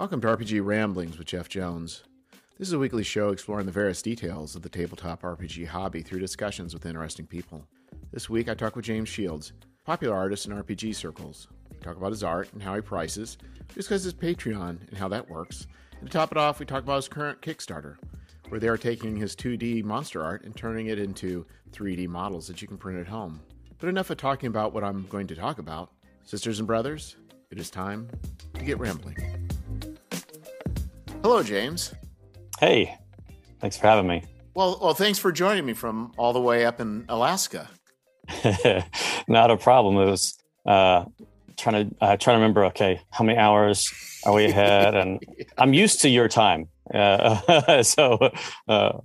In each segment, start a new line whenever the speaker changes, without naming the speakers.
Welcome to RPG Ramblings with Jeff Jones. This is a weekly show exploring the various details of the tabletop RPG hobby through discussions with interesting people. This week I talk with James Shields, popular artist in RPG circles. We talk about his art and how he prices, we discuss his Patreon and how that works, and to top it off, we talk about his current Kickstarter, where they are taking his 2D monster art and turning it into 3D models that you can print at home. But enough of talking about what I'm going to talk about. Sisters and brothers, it is time to get rambling. Hello, James.
Hey, thanks for having me.
Well, well, thanks for joining me from all the way up in Alaska.
Not a problem. It was uh, trying to uh, trying to remember. Okay, how many hours are we ahead? And I'm used to your time, uh, so. Uh,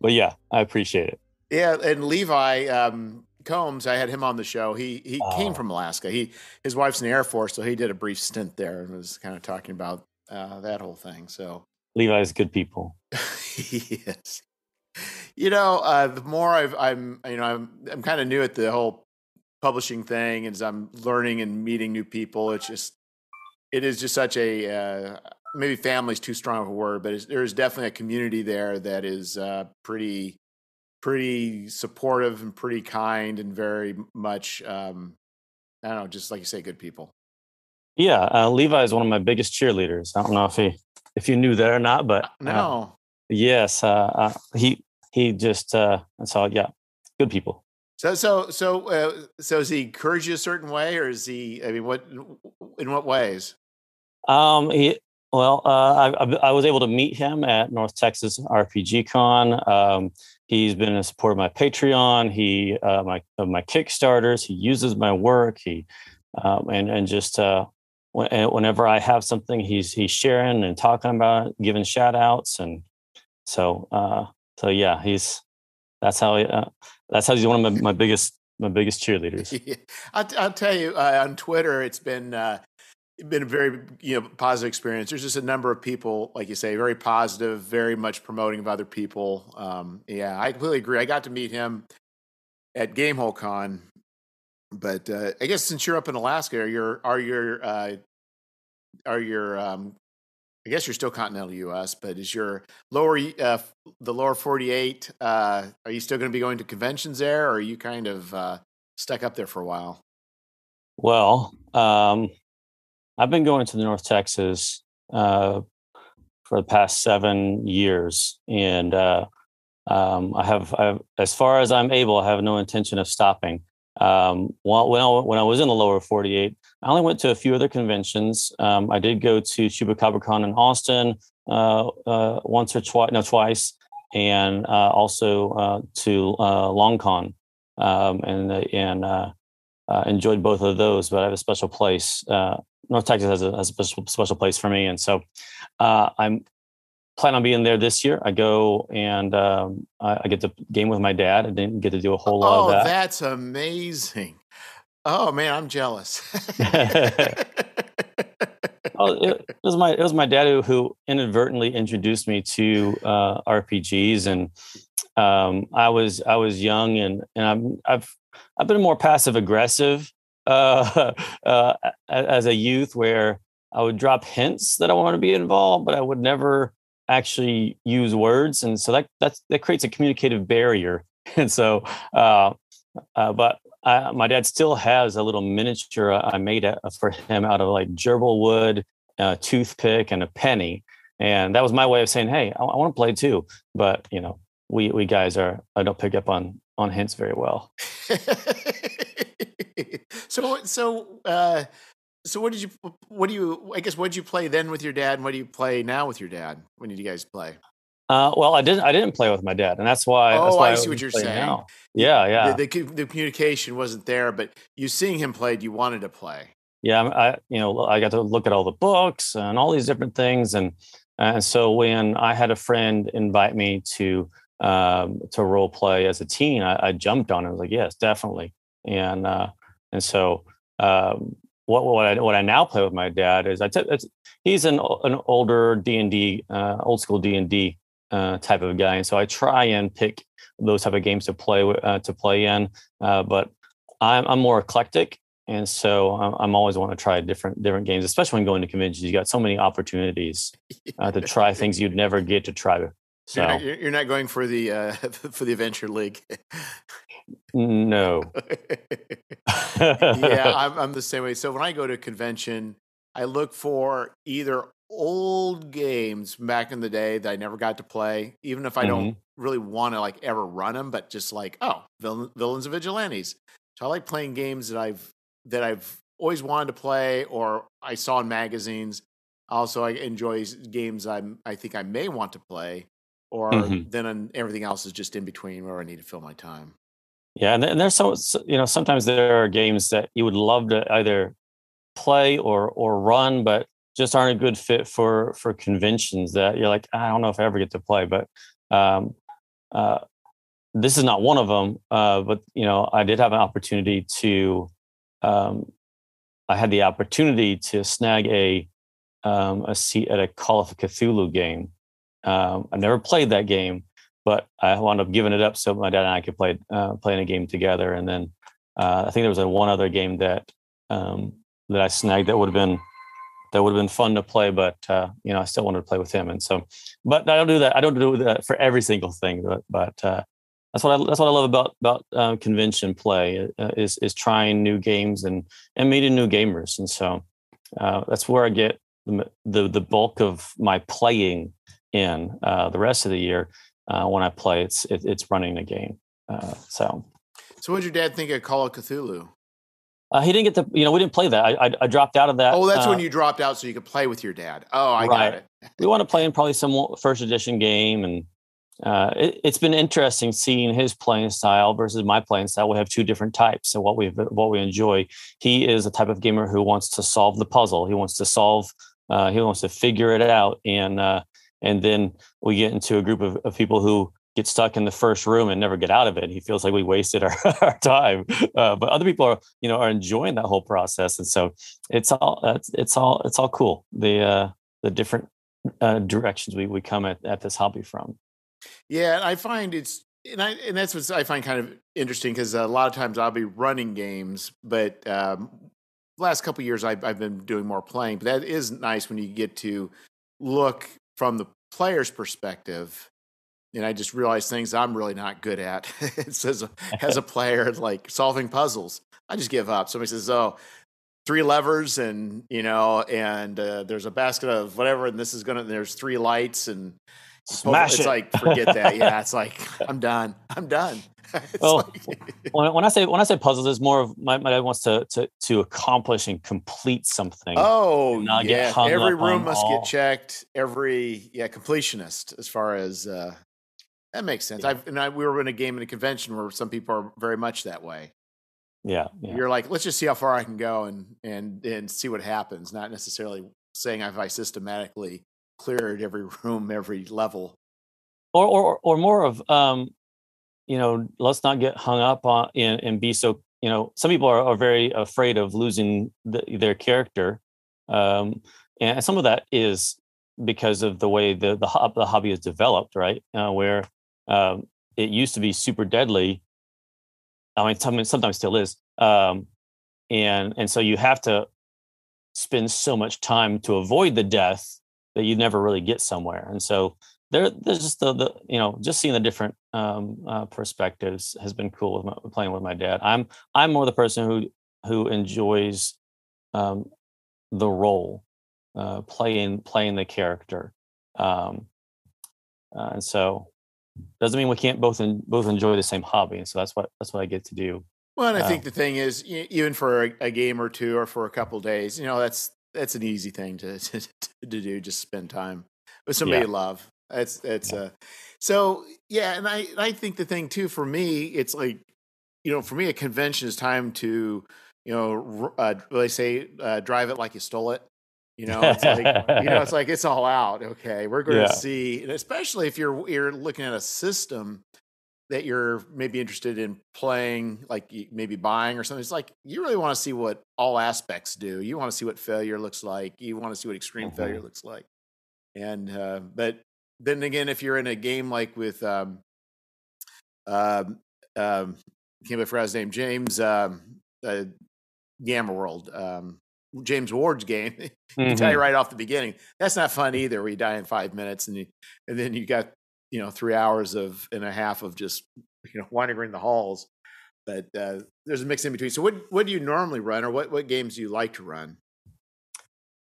but yeah, I appreciate it.
Yeah, and Levi um, Combs, I had him on the show. He he oh. came from Alaska. He his wife's in the Air Force, so he did a brief stint there and was kind of talking about uh, that whole thing. So
Levi's good people.
yes. You know, uh, the more I've, I'm, you know, I'm, I'm kind of new at the whole publishing thing, and as I'm learning and meeting new people, it's just, it is just such a, uh, maybe family is too strong of a word, but there's definitely a community there that is uh, pretty, pretty supportive and pretty kind and very much, um, I don't know, just like you say, good people.
Yeah, uh, Levi is one of my biggest cheerleaders. I don't know if he if you knew that or not, but uh,
no.
yes, uh, uh, he he just uh, so yeah, good people.
So so so uh, so is he encourage you a certain way, or is he? I mean, what in what ways?
Um, he well, uh, I, I was able to meet him at North Texas RPG Con. Um, he's been a support of my Patreon. He uh, my of my Kickstarters. He uses my work. He um, and and just uh, whenever I have something, he's he's sharing and talking about it, giving shout outs, and so uh, so yeah, he's that's how he, uh, that's how he's one of my, my biggest my biggest cheerleaders.
Yeah. I'll, I'll, tell you uh, on Twitter, it's been uh, been a very you know positive experience. There's just a number of people, like you say, very positive, very much promoting of other people. Um, yeah, I completely agree. I got to meet him at Gamehole Con but uh, I guess since you're up in Alaska, are your are your uh, are your um, I guess you're still continental U.S., but is your lower uh, the lower 48? Uh, are you still going to be going to conventions there, or are you kind of uh, stuck up there for a while?
Well, um, I've been going to the North Texas uh, for the past seven years, and uh, um, I have, I have, as far as I'm able, I have no intention of stopping. Um, when, I, when I was in the lower 48, I only went to a few other conventions. Um, I did go to ChupacabraCon in Austin uh, uh, once or twice, no, twice, and uh, also uh, to uh, LongCon, um, and and uh, enjoyed both of those. But I have a special place. North Texas has a, has a special special place for me, and so I'm plan on being there this year. I go and um, I, I, get to game with my dad. I didn't get to do a whole lot
oh,
of that.
that's amazing. Oh man, I'm jealous.
oh, it, it, was my it was my dad who, who inadvertently introduced me to uh, RPGs, and um, I was I was young and and I'm I've I've been more passive aggressive uh, uh, as a youth, where I would drop hints that I want to be involved, but I would never actually use words, and so that that's that creates a communicative barrier. And so, uh, uh, but I, my dad still has a little miniature I made for him out of like gerbil wood, a toothpick, and a penny. And that was my way of saying, "Hey, I, I want to play too." But you know, we we guys are I don't pick up on on hints very well.
so so uh, so what did you what do you I guess what did you play then with your dad and what do you play now with your dad? When did you guys play?
Uh, well, I didn't. I didn't play with my dad, and that's why.
Oh,
that's why
I see what you're saying. Now.
Yeah, yeah.
The, the, the, communication wasn't there, but you seeing him play, you wanted to play.
Yeah, I, you know, I got to look at all the books and all these different things, and and so when I had a friend invite me to um, to role play as a teen, I, I jumped on it. I was like, yes, definitely, and uh, and so um, what what I what I now play with my dad is I t- he's an an older D and D uh, old school D and D uh, type of guy, and so I try and pick those type of games to play uh, to play in. Uh, but I'm I'm more eclectic, and so I'm, I'm always want to try different different games, especially when going to conventions. You got so many opportunities uh, to try things you'd never get to try. So
you're not, you're not going for the uh, for the adventure league.
No.
yeah, I'm, I'm the same way. So when I go to a convention, I look for either old games back in the day that I never got to play, even if I
Mm-hmm.
don't really want to like ever run them, but just like oh, villain, villains and vigilantes. So I like playing games that I've that I've always wanted to play or I saw in magazines. Also, I enjoy games I'm I think I may want to play, or
Mhm.
then everything else is just in between where I need to fill my time.
Yeah, and, and there's so you know sometimes there are games that you would love to either play or or run, but just aren't a good fit for for conventions. That you're like, I don't know if I ever get to play, but um, uh, this is not one of them. Uh, but you know, I did have an opportunity to. Um, I had the opportunity to snag a um, a seat at a Call of Cthulhu game. Um, I've never played that game, but I wound up giving it up so my dad and I could play uh, playing a game together. And then uh, I think there was a one other game that um, that I snagged that would have been that would have been fun to play, but uh, you know I still wanted to play with him. And so, but I don't do that. I don't do that for every single thing, but, but uh, that's what I that's what I love about about uh, convention play uh, is is trying new games and and meeting new gamers. And so uh, that's where I get the the, the bulk of my playing in the rest of the year uh, when I play. It's it, it's running a game. Uh, so
So, what did your dad think of Call of Cthulhu?
uh, he didn't get the you know we didn't play that. I I, I dropped out of that.
Oh, that's
uh,
when you dropped out so you could play with your dad. Oh, I
Right.
got it.
we want to play in probably some first edition game and. Uh, it, it's been interesting seeing his playing style versus my playing style. We have two different types of what we what we enjoy. He is a type of gamer who wants to solve the puzzle. He wants to solve. Uh, he wants to figure it out, and uh, and then we get into a group of, of people who get stuck in the first room and never get out of it. He feels like we wasted our, our time, uh, but other people are you know are enjoying that whole process, and so it's all it's, it's all it's all cool. The uh, the different uh, directions we we come at, at this hobby from.
Yeah, I find it's and I and that's what I find kind of interesting because a lot of times I'll be running games, but um, last couple years I've, I've been doing more playing. But that is nice when you get to look from the player's perspective. And I just realized things I'm really not good at. it says as a player, like solving puzzles, I just give up. Somebody says, "Oh, three levers, and you know, and uh, there's a basket of whatever, and this is gonna. There's three lights, and
Smash
it's
it.
like forget that. Yeah, it's like I'm done. I'm done.
Well,
like-
when, when I say when I say puzzles, it's more of my, my dad wants to to to accomplish and complete something.
oh yeah, every room must
all-
get checked. Every yeah, completionist as far as uh, that makes sense.
Yeah.
I've and I, we were in a game in a convention where some people are very much that way.
Yeah, yeah.
You're like, let's just see how far I can go and and and see what happens. Not necessarily saying if I systematically cleared every room, every level.
or or or more of um you know let's not get hung up on and, and be so you know some people are, are very afraid of losing the, their character um and some of that is because of the way the the, the hobby is developed right? Uh, where um it used to be super deadly. I mean sometimes, sometimes still is um and and so you have to spend so much time to avoid the death that you never really get somewhere and so there there's just the, the you know just seeing the different um, uh, perspectives has been cool with my, playing with my dad. I'm I'm more the person who who enjoys um, the role, uh, playing playing the character, um, uh, and so doesn't mean we can't both en- both enjoy the same hobby. And so that's what that's what I get to do.
Well, and I
Uh,
think the thing is, even for a, a game or two, or for a couple days, you know, that's that's an easy thing to to, to do. Just spend time with somebody
Yeah.
you love. That's that's uh so yeah, and I I think the thing too for me, it's like you know, for me, a convention is time to you know, uh, they say, uh, drive it like you stole it. You know, it's like you know, it's like it's all out. Okay, we're going to
Yeah.
see, and especially if you're you're looking at a system that you're maybe interested in playing, like maybe buying or something. It's like you really want to see what all aspects do. You want to see what failure looks like. You want to see what extreme failure
Mhm.
looks like. And uh, but then again, if you're in a game like with um, um, um, can't remember his name, James, um, uh, Gamma World, um, James Ward's game.
Mm-hmm.
you tell you right off the beginning. That's not fun either. We die in five minutes, and you, and then you got you know three hours of and a half of just you know wandering the halls. But uh, there's a mix in between. So what what do you normally run, or what what games do you like to run?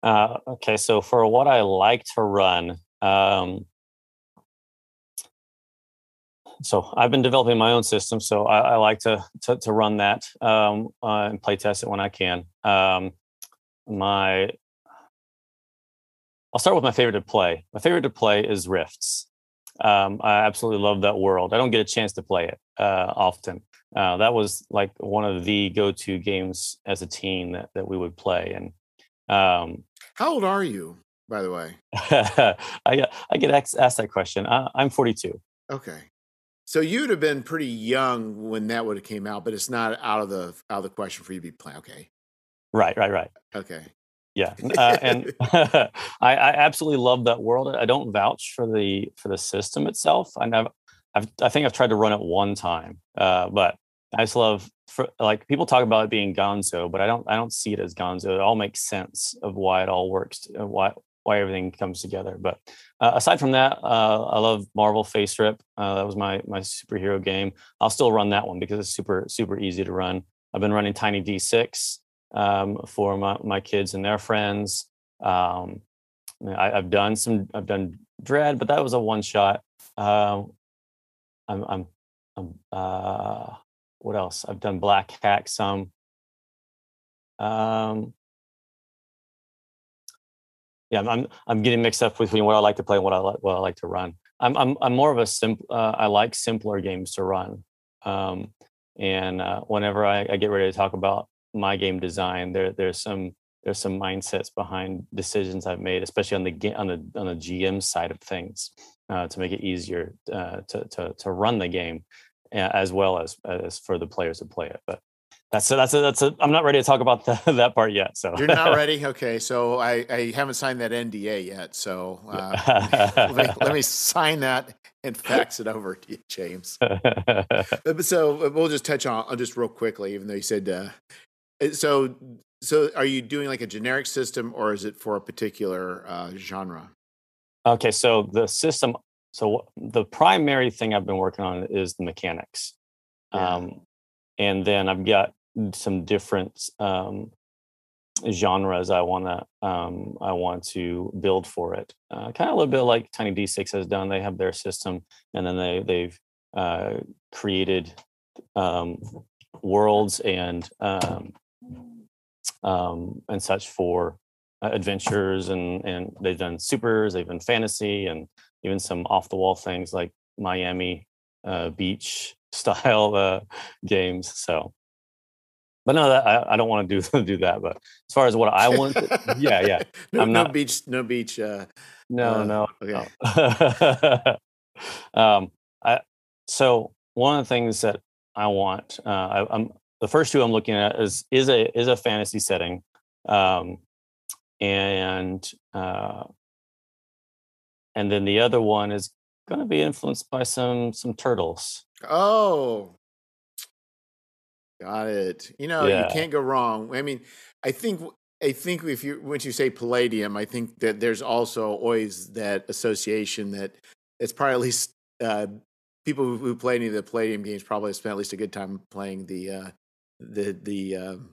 Uh, okay, so for what I like to run, um, so I've been developing my own system, so I, I like to, to, to run that um, uh, and play test it when I can. Um, my I'll start with my favorite to play. My favorite to play is Rifts. Um, I absolutely love that world. I don't get a chance to play it uh, often. Uh, that was like one of the go-to games as a teen that, that we would play. And um,
how old are you, by the way?
I I get asked that question. I, I'm 42.
Okay, so you'd have been pretty young when that would have came out, but it's not out of the out of the question for you to be playing. Okay,
right, right, right.
Okay,
yeah, uh, and I, I, absolutely love that world. I don't vouch for the for the system itself. I have I've, I think I've tried to run it one time, uh, but I just love for, like people talk about it being Gonzo, but I don't I don't see it as Gonzo. It all makes sense of why it all works, why why everything comes together. But uh, aside from that, uh, I love Marvel FASERIP. Uh, that was my my superhero game. I'll still run that one because it's super super easy to run. I've been running Tiny D6 um, for my my kids and their friends. Um, I, have done some I've done Dread, but that was a one shot. Uh, I'm I'm, I'm uh, what else? I've done Black Hack some. Um, yeah, I'm I'm getting mixed up between what I like to play and what I like what I like to run. I'm I'm I'm more of a simple. Uh, I like simpler games to run. Um, and uh, whenever I, I, get ready to talk about my game design, there there's some there's some mindsets behind decisions I've made, especially on the on the on the GM side of things, uh, to make it easier uh, to to to run the game, as well as as for the players to play it. But that's a, that's a, that's a, I'm not ready to talk about the, that part yet. So
you're not ready. Okay. So I, I haven't signed that NDA yet. So uh, let, me, let, me, sign that and fax it over to you, James. so uh, we'll just touch on, uh, just real quickly, even though you said, uh, so, so are you doing like a generic system or is it for a particular uh, genre?
Okay. So the system, so the primary thing I've been working on is the mechanics. Yeah. Um, and then I've got some different um, genres I want to um, I want to build for it. Uh, kind of a little bit like Tiny D6 has done. They have their system, and then they they've uh, created um, worlds and um, um, and such for uh, adventures, and and they've done supers, they've done fantasy, and even some off the wall things like Miami uh, Beach style uh, games. So but no, that, I, I don't want to do do that. But as far as what I want, to, yeah, yeah,
no, I'm not no beach, no beach. Uh,
no, uh, no, okay. No. um, I so one of the things that I want, uh, I, am the first two I'm looking at is is a is a fantasy setting, um, and uh, and then the other one is going to be influenced by some some turtles.
Oh, Got it. You know, yeah. you can't go wrong. I mean, I think I think if you once you say Palladium, I think that there's also always that association that it's probably at least uh, people who, who play any of the Palladium games probably spent at least a good time playing the uh, the the um,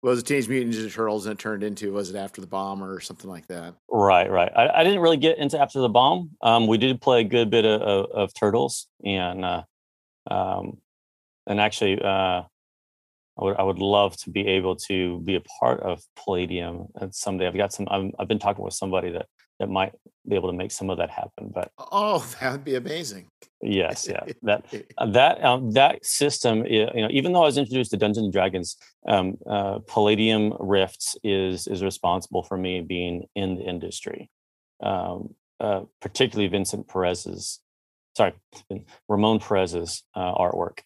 what was it Teenage Mutant Ninja Turtles and it turned into was it After the Bomb or something like that?
Right, right. I, I didn't really get into After the Bomb. Um, we did play a good bit of, of, of Turtles and uh, um, and actually, uh, I would I would love to be able to be a part of Palladium and someday. I've got some. i have been talking with somebody that that might be able to make some of that happen. But
oh, that would be amazing.
Yes, yeah. That uh, that um, that system, you know, even though I was introduced to Dungeons and Dragons, um, uh, Palladium Rifts is is responsible for me being in the industry. Um, uh, particularly Vincent Perez's, sorry, Ramon Perez's uh, artwork.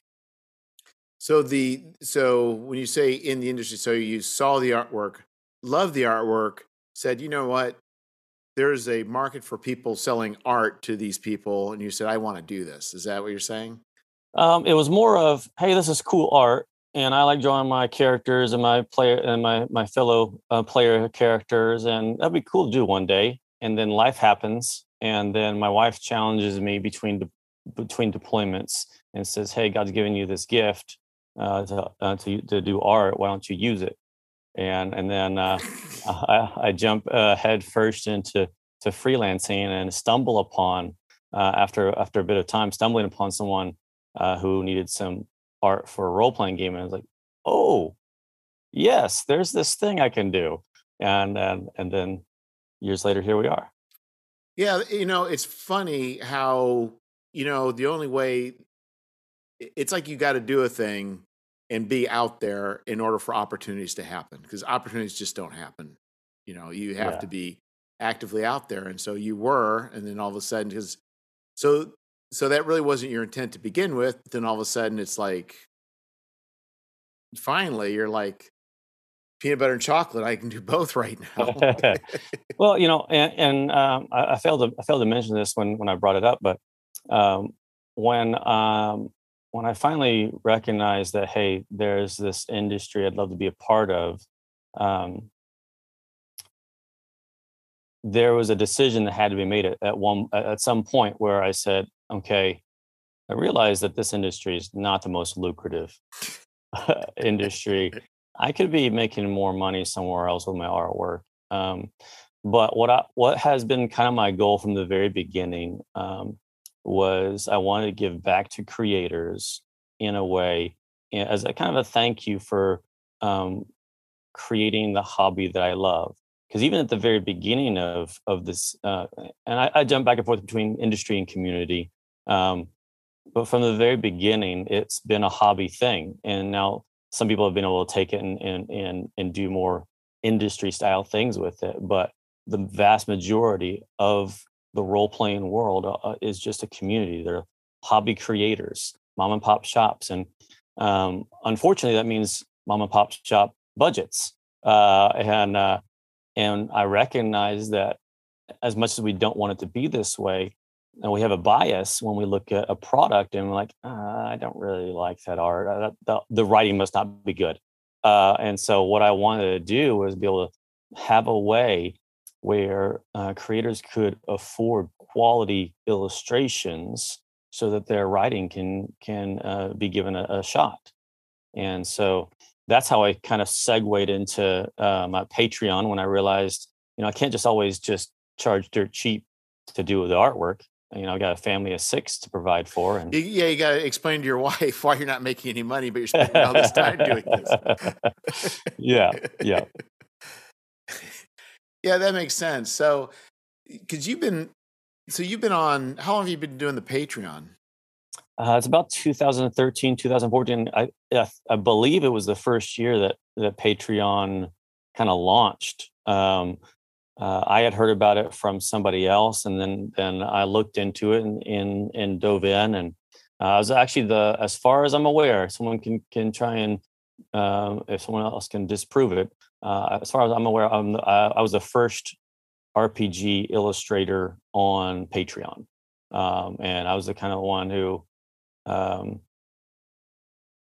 So the so when you say in the industry, so you saw the artwork, loved the artwork, said, you know what, there's a market for people selling art to these people, and you said, I want to do this. Is that what you're saying?
Um, it was more of, hey, this is cool art. and I like drawing my characters and my player and my my fellow uh, player characters, and that'd be cool to do one day. And then life happens, and then my wife challenges me between de- between deployments and says, "Hey, God's given you this gift uh, to, uh, to to do art. Why don't you use it?" And and then uh, I, I, jump uh, head first into to freelancing and stumble upon uh, after after a bit of time stumbling upon someone uh, who needed some art for a role playing game, and I was like, "Oh, yes, there's this thing I can do," and and and then years later, here we are.
Yeah, you know, it's funny how you know the only way it's like you got to do a thing and be out there in order for opportunities to happen because opportunities just don't happen. You know, you have yeah. to be actively out there, and so you were, and then all of a sudden, because so so that really wasn't your intent to begin with. But then all of a sudden, it's like finally you're like peanut butter and chocolate. I can do both right now.
well, you know, and, and um, I, I, failed to I failed to mention this when when I brought it up, but um, when um, when I finally recognized that hey, there's this industry I'd love to be a part of. Um, there was a decision that had to be made at, at one at some point where I said, okay, I realized that this industry is not the most lucrative industry. I could be making more money somewhere else with my artwork. Um, but what I, what has been kind of my goal from the very beginning um, was I wanted to give back to creators in a way as a kind of a thank you for um, creating the hobby that I love. Because even at the very beginning of of this, uh, and I, I, jump back and forth between industry and community. Um, but from the very beginning, it's been a hobby thing, and now some people have been able to take it and and and, and do more industry style things with it. But the vast majority of the role playing world uh, is just a community. They're hobby creators, mom and pop shops, and um, unfortunately, that means mom and pop shop budgets. Uh, and uh, and I recognize that as much as we don't want it to be this way, and we have a bias when we look at a product and we're like, uh, I don't really like that art. Uh, the, the, writing must not be good. Uh, and so, what I wanted to do was be able to have a way where uh, creators could afford quality illustrations so that their writing can can uh, be given a, a, shot. And so that's how I kind of segued into uh, my Patreon when I realized, you know, I can't just always just charge dirt cheap to do the artwork you know, I got a family of six to provide for. And
yeah, you got to explain to your wife why you're not making any money, but you're spending all this time doing this.
yeah, yeah,
yeah. That makes sense. So, because you've been, so you've been on. How long have you been doing the Patreon?
Uh, it's about 2013, 2014. I I believe it was the first year that that Patreon kind of launched. Um, uh, I had heard about it from somebody else, and then then I looked into it and and, and dove in, and uh, I was actually the as far as I'm aware, someone can can try and um, if someone else can disprove it. Uh, as far as I'm aware, I'm, I was the first RPG illustrator on Patreon, um, and I was the kind of one who um,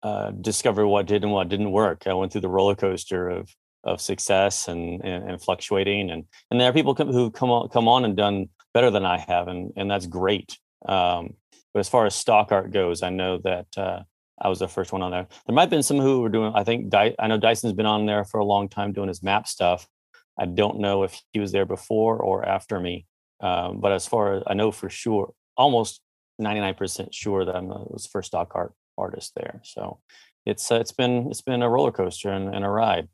uh, discovered what did and what didn't work. I went through the roller coaster of of success and, and, and fluctuating and and there are people who come on come on and done better than I have and and that's great um, but as far as stock art goes I know that uh, I was the first one on there. There might have been some who were doing I think I know Dyson's been on there for a long time doing his map stuff. I don't know if he was there before or after me um, but as far as I know for sure almost 99% sure that I'm was first stock art artist there. So it's uh, it's been it's been a roller coaster and, and a ride.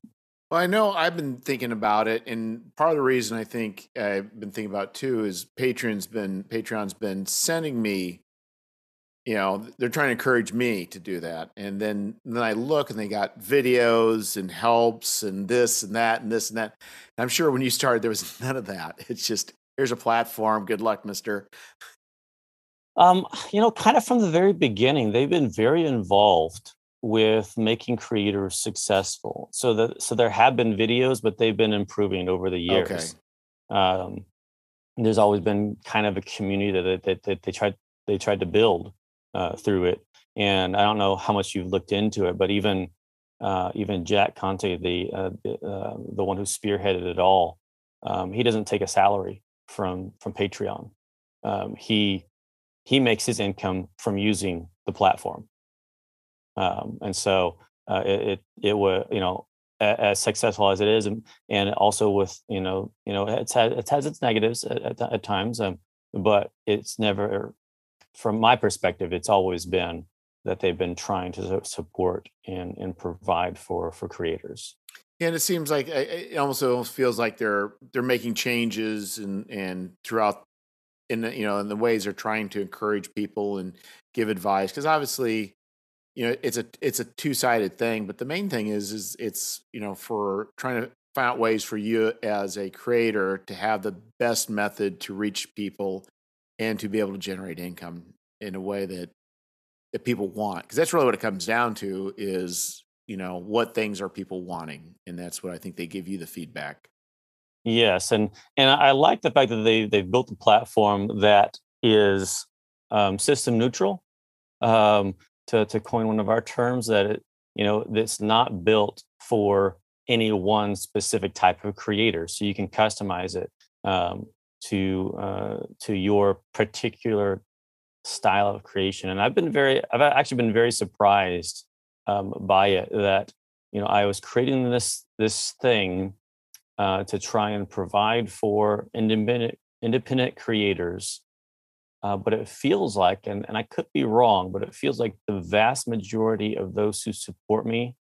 Well, I know I've been thinking about it, and part of the reason I think I've been thinking about too is Patreon's been Patreon's been sending me, you know, they're trying to encourage me to do that, and then then I look and they got videos and helps and this and that and this and that. And I'm sure when you started there was none of that. It's just here's a platform. Good luck, Mister.
Um, you know, kind of from the very beginning, they've been very involved with making creators successful. So that so there have been videos, but they've been improving over the years. Okay. Um, there's always been kind of a community that, that, that they tried they tried to build uh, through it. And I don't know how much you've looked into it, but even uh, even Jack Conte, the uh, the, uh, the, one who spearheaded it all, um, he doesn't take a salary from from Patreon. Um, he he makes his income from using the platform, um, and so uh, it it, it was you know as successful as it is, and, and also with you know you know it's had it has its negatives at, at, at times, um, but it's never, from my perspective, it's always been that they've been trying to support and and provide for for creators.
And it seems like it almost almost feels like they're they're making changes and and throughout in the, you know in the ways they're trying to encourage people and give advice because obviously you know it's a it's a two sided thing but the main thing is is it's you know for trying to find out ways for you as a creator to have the best method to reach people and to be able to generate income in a way that that people want because that's really what it comes down to is you know what things are people wanting and that's what i think they give you the feedback.
Yes and and i like the fact that they they've built a platform that is um, system neutral um, to to coin one of our terms that it you know that's not built for any one specific type of creator so you can customize it um, to uh, to your particular style of creation and i've been very i've actually been very surprised um, by it that you know i was creating this this thing uh, to try and provide for independent independent creators uh, but it feels like and, and i could be wrong but it feels like the vast majority of those who support me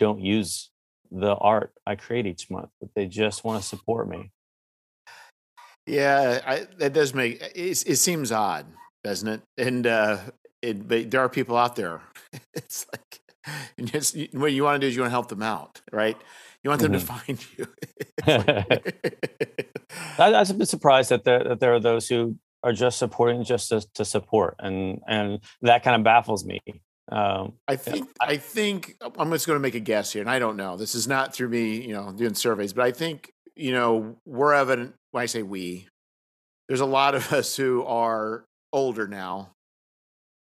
don't use the art i create each month but they just want to support me
yeah I, that does make it, it seems odd doesn't it? And uh, it, but there are people out there. it's like, and just, what you want to do is you want to help them out, right? You want them mm-hmm. to find you.
I, I was a bit surprised that there, that there are those who are just supporting just to, to support, and and that kind of baffles me. Um,
I think I, I think I'm just going to make a guess here, and I don't know. This is not through me, you know, doing surveys, but I think you know we're evident. When I say we, there's a lot of us who are older now,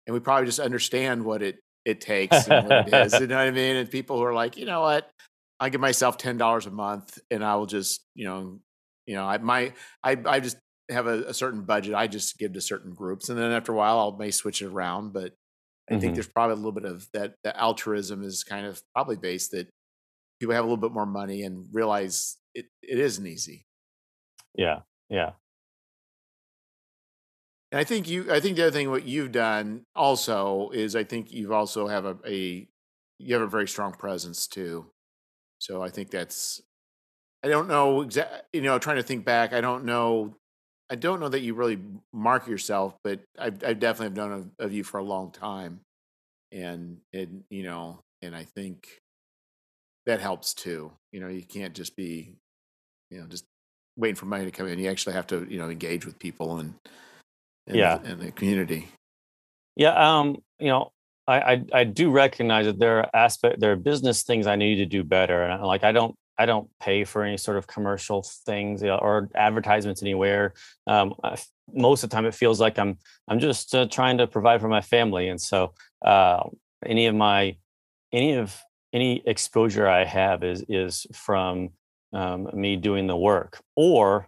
and we probably just understand what it it takes and what it is. You know what I mean? And people who are like, you know what, I give myself ten dollars a month, and I will just, you know, you know, I my I I just have a, a, certain budget. I just give to certain groups, and then after a while, I'll may switch it around. But I mm-hmm. think there's probably a little bit of that. The altruism is kind of probably based that people have a little bit more money and realize it, it isn't easy.
Yeah, yeah.
And I think you, I think the other thing what you've done also is I think you've also have a, a you have a very strong presence too. So I think that's I don't know exactly. You know, trying to think back, I don't know. I don't know that you really mark yourself, but I, I definitely have known of, of, you for a long time, and and you know, and I think that helps too. You know, you can't just be, you know, just waiting for money to come in. You actually have to, you know, engage with people and in
yeah.
the, in the community.
Yeah, um, you know, I, I, I do recognize that there are aspect there are business things I need to do better, and like I don't I don't pay for any sort of commercial things you know, or advertisements anywhere. Um, most of the time, it feels like I'm I'm just uh, trying to provide for my family, and so uh, any of my any of any exposure I have is is from um, me doing the work, or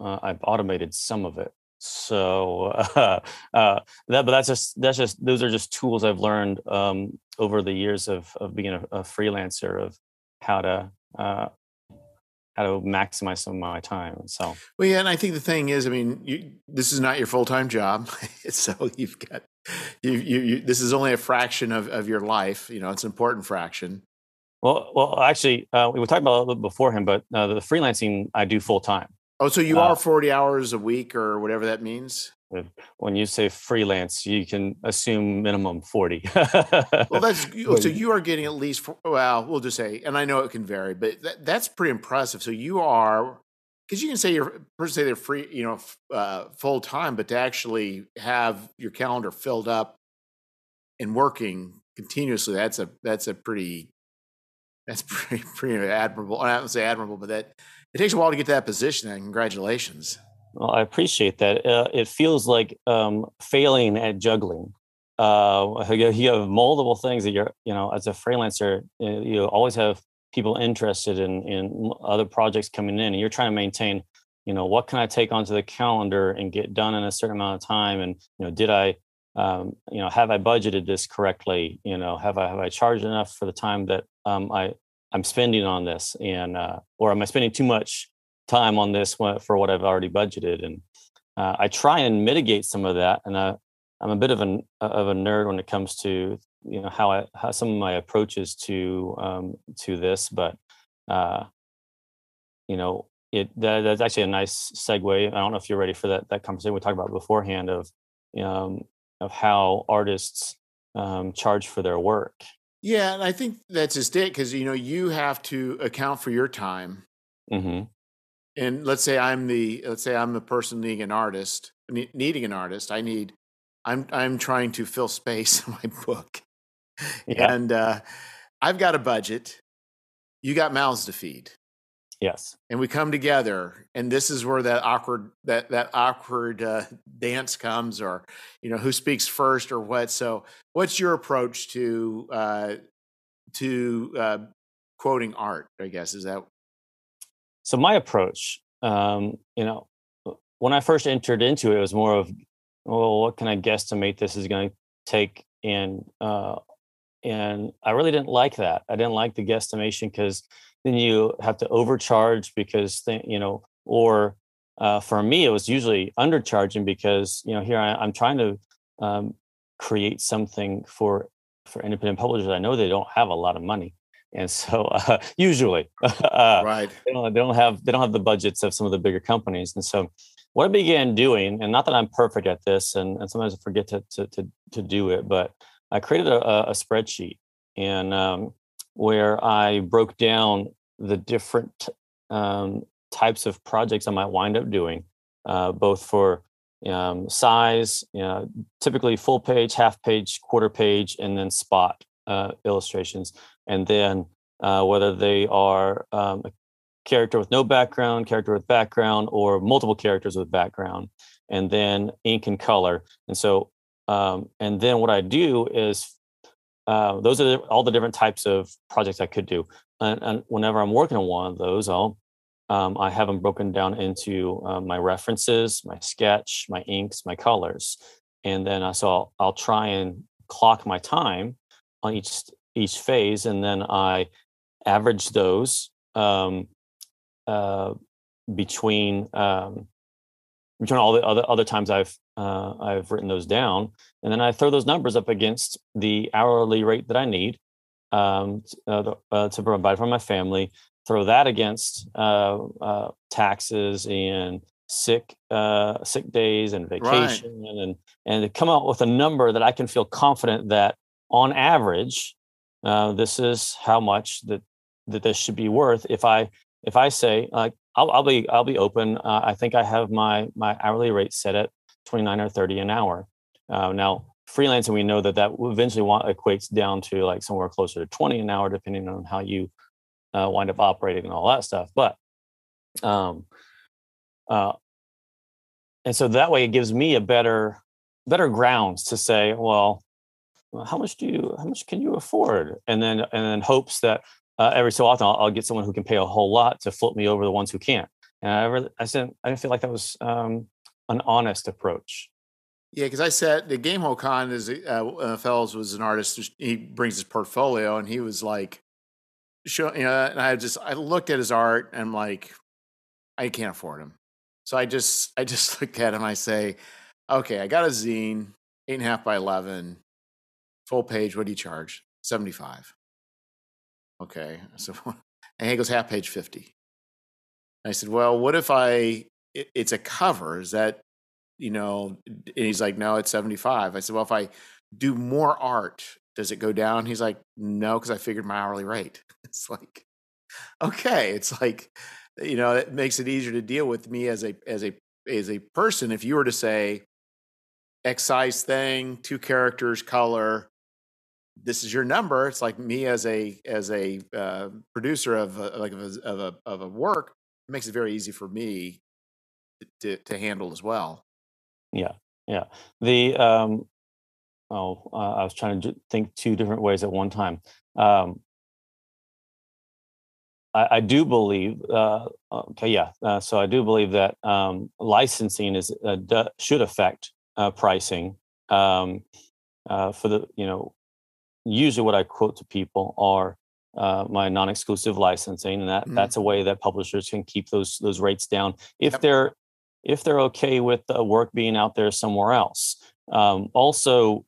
uh, I've automated some of it. So uh, uh, that but that's just that's just those are just tools i've learned um, over the years of of being a, a freelancer of how to uh, how to maximize some of my time so.
Well yeah and i think the thing is i mean you, this is not your full-time job so you've got you, you, you this is only a fraction of, of your life you know it's an important fraction
well well actually uh, we were talking about it beforehand but uh, the freelancing i do full-time
Oh, so you uh, are 40 hours a week or whatever that means?
When you say freelance, you can assume minimum 40.
well, that's so you are getting at least, well, we'll just say, and I know it can vary, but that, that's pretty impressive. So you are, because you can say you're, person say they're free, you know, uh, full time, but to actually have your calendar filled up and working continuously, that's a, that's a pretty, that's pretty, pretty admirable. I don't say admirable, but that, it takes a while to get to that position, and congratulations.
Well, I appreciate that. Uh, it feels like um, failing at juggling. uh, you have multiple things that you're, you know, as a freelancer, you always have people interested in in other projects coming in, and you're trying to maintain, you know, what can I take onto the calendar and get done in a certain amount of time, and you know, did I, um, you know, have I budgeted this correctly? You know, have I have I charged enough for the time that um, I I'm spending on this, and uh, or am I spending too much time on this for what I've already budgeted? And uh, I try and mitigate some of that, and I, I'm a bit of an of a nerd when it comes to you know how I how some of my approaches to um, to this, but uh, you know it that, that's actually a nice segue. I don't know if you're ready for that that conversation we talked about beforehand of um, of how artists um, charge for their work
yeah, and I think that's just it because you know you have to account for your time.
Mm-hmm.
And let's say I'm the let's say I'm the person needing an artist, needing an artist. I need, I'm I'm trying to fill space in my book, yeah. and uh, I've got a budget. You got mouths to feed.
Yes.
And we come together, and this is where that awkward that that awkward uh, dance comes, or you know who speaks first or what. So, what's your approach to uh, to uh, quoting art? I guess is that.
So my approach, um, you know, when I first entered into it, it was more of, well, what can I guesstimate this is going to take, and uh, and I really didn't like that. I didn't like the guesstimation because then you have to overcharge because you know or uh, for me it was usually undercharging because you know here I, am trying to um, create something for for independent publishers i know they don't have a lot of money and so uh, usually uh,
right
they don't, they don't have they don't have the budgets of some of the bigger companies and so what i began doing and not that i'm perfect at this and, and sometimes i forget to, to, to, to do it but i created a, a spreadsheet and um, where I broke down the different um, types of projects I might wind up doing, uh, both for um, size, you know, typically full page, half page, quarter page, and then spot uh, illustrations, and then uh, whether they are um, a character with no background, character with background, or multiple characters with background, and then ink and color. And so, um, and then what I do is uh, those are all the different types of projects I could do. And, and whenever I'm working on one of those, I'll um, I have them broken down into uh, my references, my sketch, my inks, my colors, and then uh, so I'll, I'll try and clock my time on each each phase, and then I average those um, uh, between um, between all the other other times I've uh, I've written those down, and then I throw those numbers up against the hourly rate that I need um, uh, uh, to provide for my family. Throw that against uh, uh, taxes and sick uh, sick days and vacation, right. and and come out with a number that I can feel confident that on average, this is how much that that this should be worth. If I if I say like I'll, I'll be I'll be open. I think I have my my hourly rate set at 29 or 30 an hour. Uh, now, freelancing, we know that that eventually want, equates down to like somewhere closer to 20 an hour, depending on how you uh, wind up operating and all that stuff. But, um, uh, and so that way it gives me a better, better grounds to say, well, how much do you, how much can you afford? And then, and then hopes that uh, every so often I'll, I'll, get someone who can pay a whole lot to flip me over the ones who can't. And I really, I said, I didn't feel like that was um, an honest approach.
Yeah, because I said the Gamehole Con is uh, uh, Fellows was an artist. He brings his portfolio, and he was like, show, you know, and I just I looked at his art, and I'm like, I can't afford him. So I just I just looked at him. I say, okay, I got a zine, eight and a half by eleven, full page. What do you charge? Seventy five. Okay, so and he goes half page fifty. I said, well, what if I it, it's a cover. Is that, you know, and he's like, no, it's 75. I said, well, if I do more art, does it go down? He's like, no, because I figured my hourly rate. It's like, okay. It's like, you know, it makes it easier to deal with me as a, as a, as a person. If you were to say, X size thing, two characters, color, this is your number. It's like me as a as a uh, producer of a, like of a, of a of a work. It makes it very easy for me to, to handle as well.
Yeah, yeah. The um, oh, uh, I was trying to think two different ways at one time. Um, I, I, do believe, uh, okay, yeah. Uh, so I do believe that um, licensing is uh, d- should affect uh, pricing um, uh, for the you know. Usually, what I quote to people are my non-exclusive licensing, and that mm-hmm. that's a way that publishers can keep those those rates down if yep. they're if they're okay with the work being out there somewhere else. Um, also,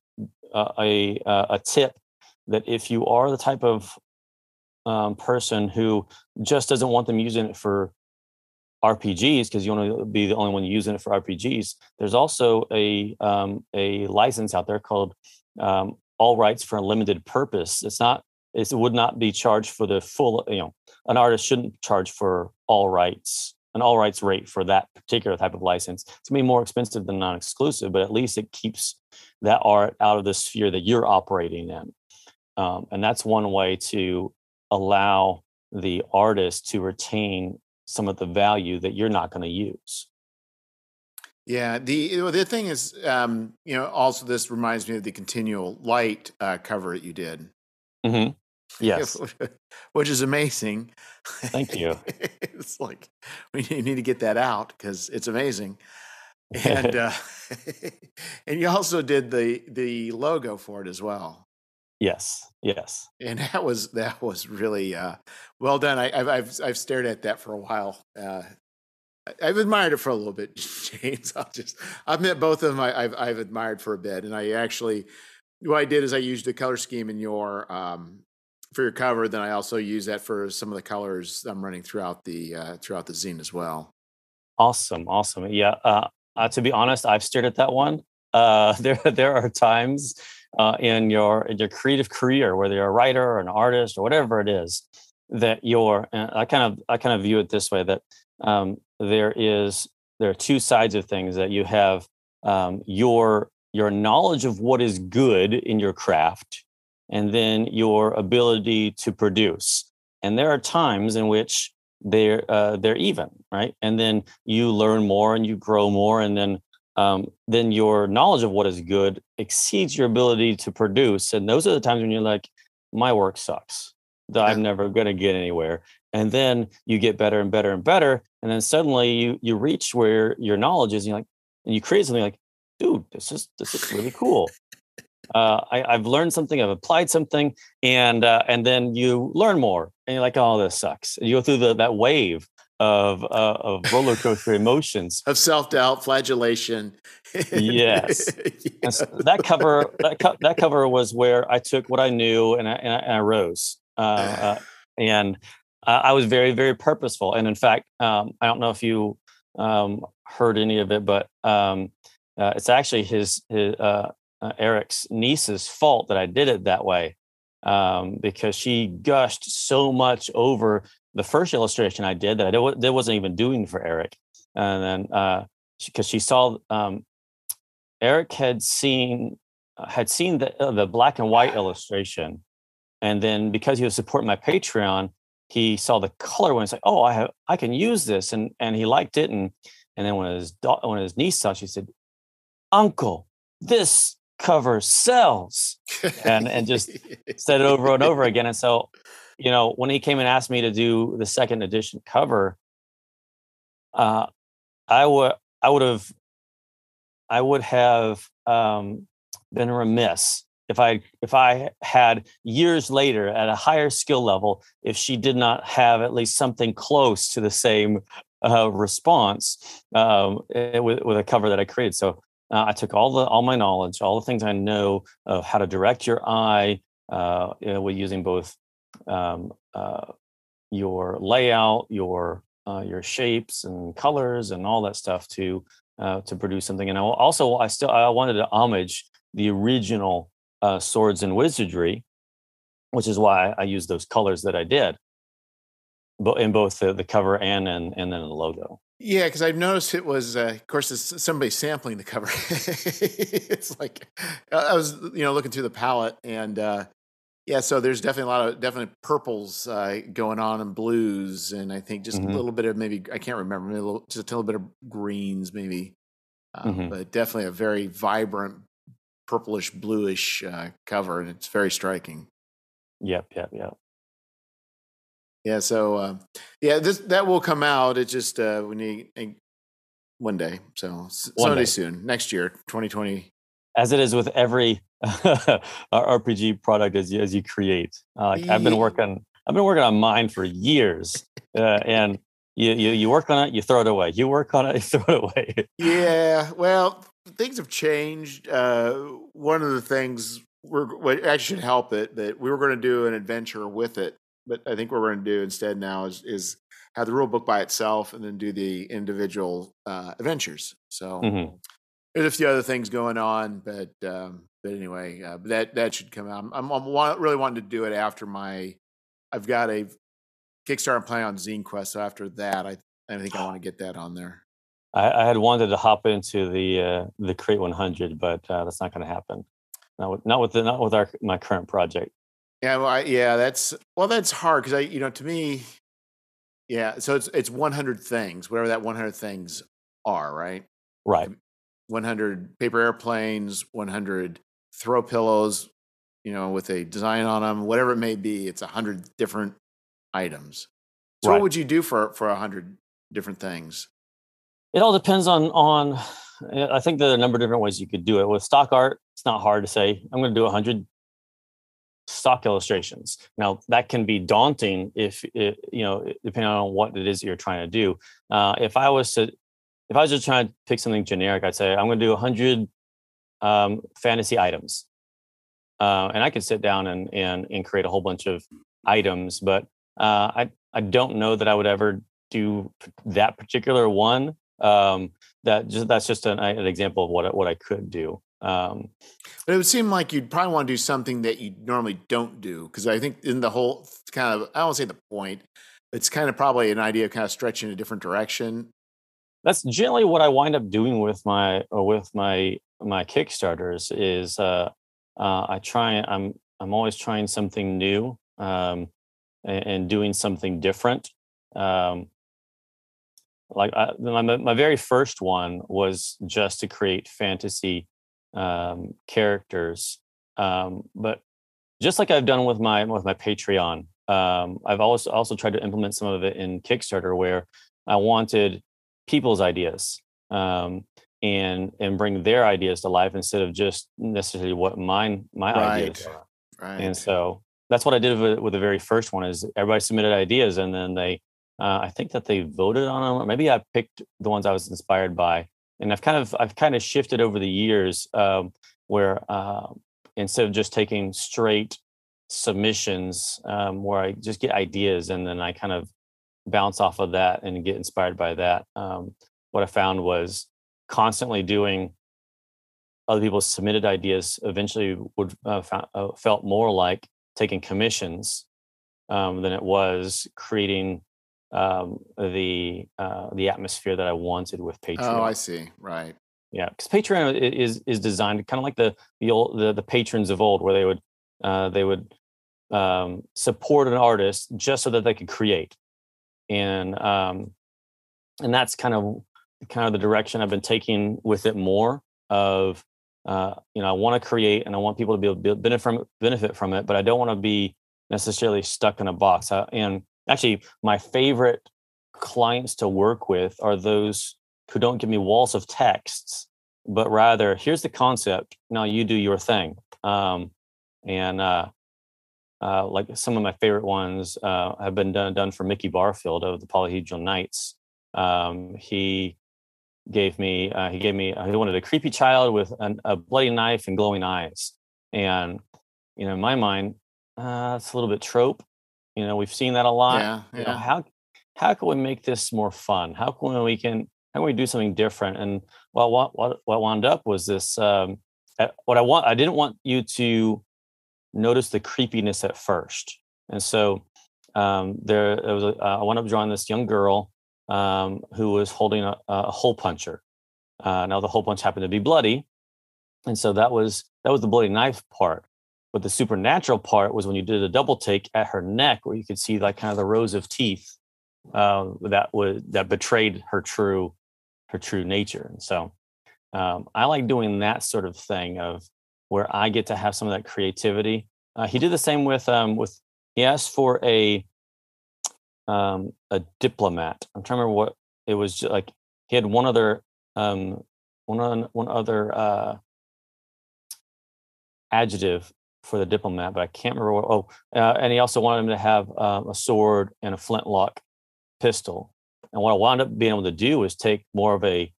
uh, a a tip that if you are the type of um, person who just doesn't want them using it for RPGs because you want to be the only one using it for RPGs. There's also a um, a license out there called um, All Rights for a Limited Purpose. It's not it would not be charged for the full. You know, an artist shouldn't charge for all rights an all rights rate for that particular type of license. It's gonna be more expensive than non-exclusive, but at least it keeps that art out of the sphere that you're operating in. Um, and that's one way to allow the artist to retain some of the value that you're not going to use.
Yeah, the the thing is, um, you know, also this reminds me of the continual light uh, cover that you did.
Mm-hmm. Yes,
which is amazing.
Thank you.
it's like we need to get that out because it's amazing. And uh, and you also did the the logo for it as well.
Yes, yes.
And that was that was really uh, well done. I, have I've I've stared at that for a while. Uh, I've admired it for a little bit, James. I'll just I've met both of them. I, have I've admired for a bit, and I actually what I did is I used the color scheme in your um, for your cover. Then I also use that for some of the colors I'm running throughout the uh, throughout the zine as well.
Awesome, awesome. Yeah. Uh, uh, to be honest, I've stared at that one. Uh, there there are times uh, in your in your creative career, whether you're a writer or an artist or whatever it is, that you're. I kind of I kind of view it this way that um, there is there are two sides of things that you have um, your your knowledge of what is good in your craft and then your ability to produce. And there are times in which they're uh, they're even, right? And then you learn more and you grow more, and then um, then your knowledge of what is good exceeds your ability to produce. And those are the times when you're like, my work sucks. That I'm never going to get anywhere. And then you get better and better and better, and then suddenly you you reach where your knowledge is, and you're like, and you create something like, dude, this is this is really cool uh, I, have learned something, I've applied something, and uh, and then you learn more, and you're like, oh, this sucks. And you go through the, that wave of uh, of roller coaster emotions
of self doubt, flagellation.
yes, yes. So that cover that co- that cover was where I took what I knew and I, and I, and I rose, uh, uh, and I was very very purposeful. And in fact, um, I don't know if you um, heard any of it, but um, uh, it's actually his his uh, Eric's niece's fault that I did it that way um, because she gushed so much over the first illustration I did that I did, wasn't even doing for Eric. And then because uh, she, she, saw um, Eric had seen uh, had seen the uh, the black and white illustration, and then because he was supporting my Patreon, he saw the color one. It's like, oh, I have I can use this, and and he liked it. And and then when his daughter, when his niece saw, it, she said, "Uncle, this cover sells and and just said it over and over again and so you know when he came and asked me to do the second edition cover uh i would i would have i would have um been remiss if i if i had years later at a higher skill level if she did not have at least something close to the same uh, response um, eh, with, with a cover that i created so uh, I took all the all my knowledge, all the things I know of how to direct your eye, uh, you know, with using both um, uh, your layout, your uh, your shapes and colors, and all that stuff to uh, to produce something. And I also I still I wanted to homage the original uh, swords and wizardry, which is why I used those colors that I did, but in both the, the cover and and and then the logo.
Yeah, because I've noticed it was, uh, of course, it's somebody sampling the cover. it's like I was, you know, looking through the palette, and uh, yeah, so there's definitely a lot of definite purples uh, going on and blues, and I think just mm-hmm. a little bit of maybe I can't remember, maybe a little, just a little bit of greens, maybe, uh, mm-hmm. but definitely a very vibrant purplish bluish uh, cover, and it's very striking.
Yep, yep, yep.
Yeah, so uh, yeah, this that will come out. It's just uh, we need uh, one day, so
One
someday
day.
soon, next year, 2020.
As it is with every RPG product as you, as you create. Uh, like I've been working, I've been working on mine for years, uh, and you, you you work on it, you throw it away. You work on it, you throw it away.
Yeah, well, things have changed. Uh, one of the things we're what actually should help it that we were going to do an adventure with it, but I think what we're going to do instead now is is have the rule book by itself and then do the individual uh, adventures. So
Mhm.
there's a few other things going on, but um, but anyway, uh, that that should come out. I'm, I'm really wanting to do it after my. I've got a Kickstarter plan on Zine Quest, so after that, I I think I want to get that on there.
I, I had wanted to hop into the uh, the Create 100, but uh, that's not going to happen. Not with not with the, not with our my current project.
Yeah, well, I, yeah, that's well, that's hard because I, you know, to me, yeah. So it's it's 100 things, whatever that 100 things are, right?
Right.
100 paper airplanes, 100 throw pillows, you know, with a design on them, whatever it may be. It's 100 different items. So
Right.
what would you do for for 100 different things?
It all depends on on. I think there are a number of different ways you could do it. With stock art, it's not hard to say I'm going to do 100 stock illustrations. Now that can be daunting if it, you know depending on what it is that you're trying to do. Uh, if I was to if I was just trying to pick something generic, I'd say I'm going to do 100 um, fantasy items, uh, and I could sit down and and and create a whole bunch of items. But uh, I I don't know that I would ever do that particular one. Um, that just that's just an, an example of what I- what I could do. Um,
But it would seem like you'd probably want to do something that you normally don't do because I think in the whole kind of I don't say the point. It's kind of probably an idea of kind of stretching a different direction.
that's generally what I wind up doing with my or with my my Kickstarters is uh, uh, I try I'm I'm always trying something new um, and, and doing something different. Um, like I, my my very first one was just to create fantasy um, characters, um, but just like I've done with my with my Patreon, um, I've also also tried to implement some of it in Kickstarter where I wanted people's ideas um, and and bring their ideas to life instead of just necessarily what mine my ideas
Right.
are.
Right.
And so that's what I did with, with the very first one is everybody submitted ideas and then they uh, I think that they voted on them or maybe I picked the ones I was inspired by and I've kind of I've kind of shifted over the years um, where uh, instead of just taking straight submissions um, where I just get ideas and then I kind of bounce off of that and get inspired by that. Um, what I found was constantly doing other people's submitted ideas eventually would uh, fou- uh, felt more like taking commissions um, than it was creating um, the uh, the atmosphere that I wanted with Patreon.
oh, I see. Right.
Yeah, because Patreon is is designed kind of like the the old the, the patrons of old, where they would uh, they would um, support an artist just so that they could create, and um, and that's kind of kind of the direction I've been taking with it more of uh, you know I want to create and I want people to be able to benefit from benefit from it, but I don't want to be necessarily stuck in a box. Uh, and actually, my favorite clients to work with are those who don't give me walls of texts, but rather here's the concept. Now you do your thing. Um, and uh, uh, like some of my favorite ones uh, have been done done for Mickey Barfield of the Polyhedral Knights. Um, he gave me uh, he gave me he wanted a creepy child with an, a bloody knife and glowing eyes, and you know in my mind uh, it's a little bit trope. You know we've seen that a lot
Yeah.
you know, how how can we make this more fun? How can we can how can we do something different? And well, what what what wound up was this. Um, what I want, I didn't want you to notice the creepiness at first, and so um, there, there was. A, uh, I wound up drawing this young girl um, who was holding a, a hole puncher. Uh, now the hole punch happened to be bloody, and so that was that was the bloody knife part. But the supernatural part was when you did a double take at her neck, where you could see like kind of the rows of teeth uh, that was that betrayed her true her true nature. And so um, I like doing that sort of thing of where I get to have some of that creativity. Uh, he did the same with um, with he asked for a um, a diplomat. I'm trying to remember what it was. Like he had one other um, one on, one other uh, adjective for the diplomat, but I can't remember what. Oh, uh, and he also wanted him to have uh, a sword and a flintlock pistol. And what I wound up being able to do was take more of a